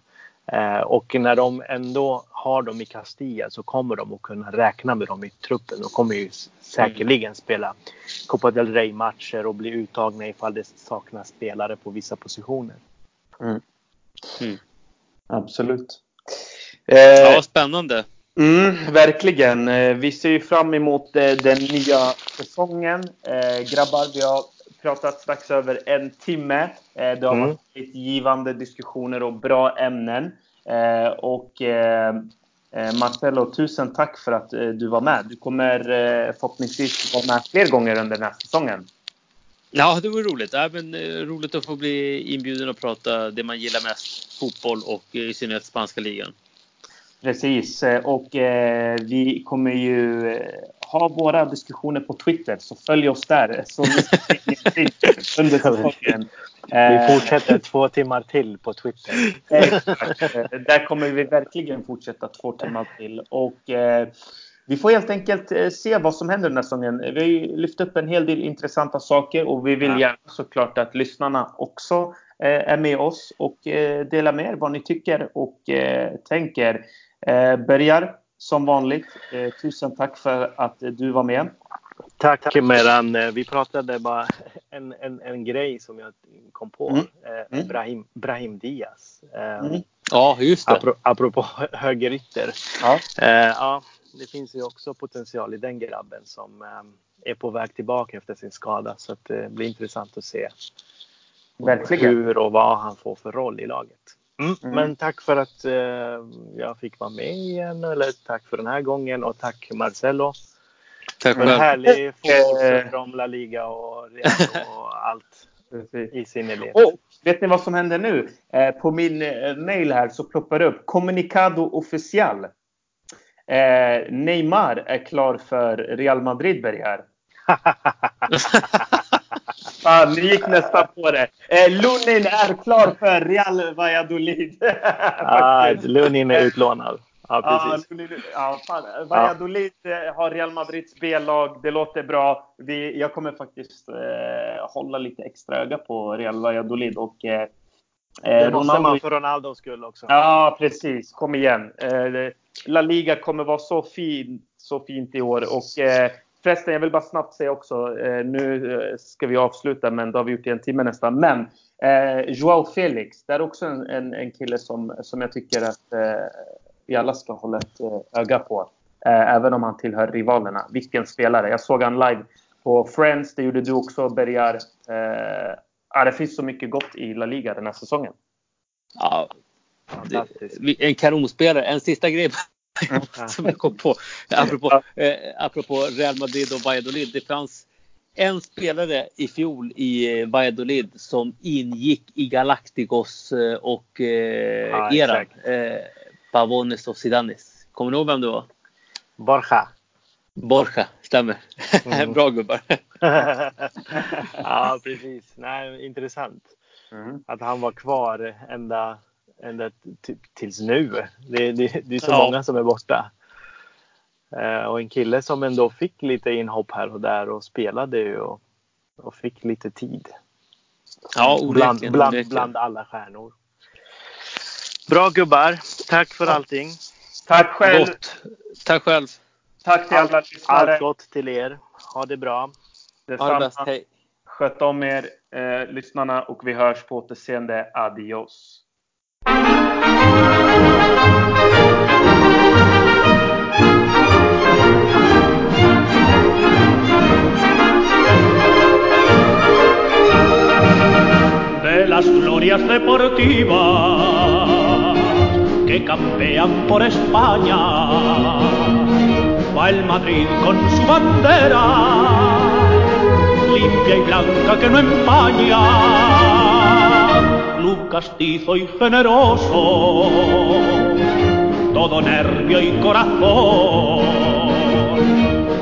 Eh, och när de ändå har dem i Castilla så kommer de att kunna räkna med dem i truppen. De kommer ju säkerligen spela Copa del Rey-matcher och bli uttagna ifall det saknas spelare på vissa positioner. Mm. Mm. Absolut. Eh, ja, spännande. Mm, verkligen. Eh, vi ser ju fram emot eh, den nya säsongen. Eh, grabbar, vi har pratat strax över en timme. Eh, det har mm. varit givande diskussioner och bra ämnen. Eh, och eh, Marcello, tusen tack för att du var med. Du kommer förhoppningsvis vara med fler gånger under den här säsongen. Ja, det var roligt. Ja, men, roligt att få bli inbjuden och prata det man gillar mest, fotboll och i synnerhet spanska ligan. Precis, och eh, vi kommer ju ha våra diskussioner på Twitter, så följ oss där. Så under säsongen. Vi fortsätter två timmar till på Twitter. Där kommer vi verkligen fortsätta två timmar till. Och, eh, vi får helt enkelt eh, se vad som händer den här säsongen. Vi har ju lyft upp en hel del intressanta saker och vi vill gärna såklart att lyssnarna också eh, är med oss och eh, delar med er vad ni tycker och tänker. Börjar som vanligt. Tusen tack för att du var med. Tack Meran. Vi pratade bara en, en, en grej som jag kom på. Mm. Mm. Brahim, Brahim Diaz. Mm. Ja, just det. Apropå högerytter. Ja. ja det finns ju också potential i den grabben som eh, är på väg tillbaka efter sin skada. Så att det blir intressant att se Verkligen. hur och vad han får för roll i laget. Mm. Mm. Men tack för att eh, jag fick vara med igen. Eller tack för den här gången och tack Marcelo. Tack för en härlig fotbollsrunda om La Liga och Real och allt i sin Och vet ni vad som händer nu? Eh, på min eh, mail här så ploppar det upp Comunicado Official. Eh, Neymar är klar för Real Madrid, Bergar. Fan, ni gick nästan på det. Eh, Lunin är klar för Real Valladolid. ah, Lunin är utlånad. Ja, precis. Ja, fan. Valladolid ja. har Real Madrids B-lag. Det låter bra. Vi, jag kommer faktiskt eh, hålla lite extra öga på Real Valladolid. Och, eh, det måste Ronaldo... man för Ronaldos skull också. Ja, precis. Kom igen. Eh, La Liga kommer vara så, fin, så fint i år. Och eh, förresten, jag vill bara snabbt säga också. Eh, nu eh, ska vi avsluta, men det har vi gjort i en timme nästan. Men eh, Joao Felix, det är också en, en, en kille som, som jag tycker att eh, vi alla ska hålla ett eh, öga på. Eh, även om han tillhör rivalerna. Vilken spelare. Jag såg han live på Friends. Det gjorde du också, Bergar. Eh, det finns så mycket gott i La Liga den här säsongen. Ja, en kanonspelare. En sista grej som jag kom på. Apropå, eh, apropå Real Madrid och Valladolid. Det fanns en spelare i fjol i eh, Valladolid som ingick i Galacticos eh, och eh, ah, eran. Eh, Pavones och Sidanis. Kommer du ihåg vem det var? Borja. Borja, stämmer. Mm. Bra gubbar. ja, precis. Nej, intressant. Mm. Att han var kvar ända ända tills nu. Det, det, det är så ja. många som är borta. Eh, och en kille som ändå fick lite inhopp här och där och spelade ju och, och fick lite tid. Ja, bland, bland, bland alla stjärnor. Bra gubbar. Tack för allting. Tack själv. Gott. Tack själv. Tack till alla lyssnare. Allt gott till er. Ha det bra. Detsamma. Ha det bäst. Hej. Sköt om er, eh, lyssnarna, och vi hörs på återseende. Adios. De las glorias deportivas que campean por España, va el Madrid con su bandera, limpia y blanca que no empaña castizo y generoso, todo nervio y corazón.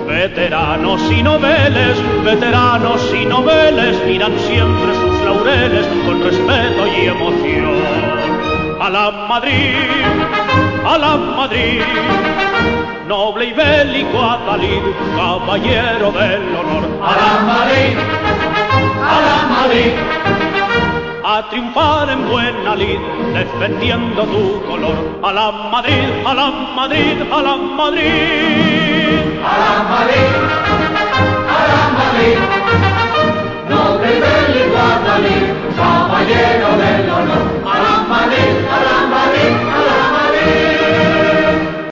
Veteranos y noveles, veteranos y noveles miran siempre sus laureles con respeto y emoción. A la Madrid, a la Madrid, noble y bélico Atalid, caballero del honor. A la Madrid, a la Madrid a triunfar en buena lid, defendiendo tu color. A la Madrid, a la Madrid, a la Madrid. A la Madrid, a la Madrid, nobles del Iguadalí, caballeros.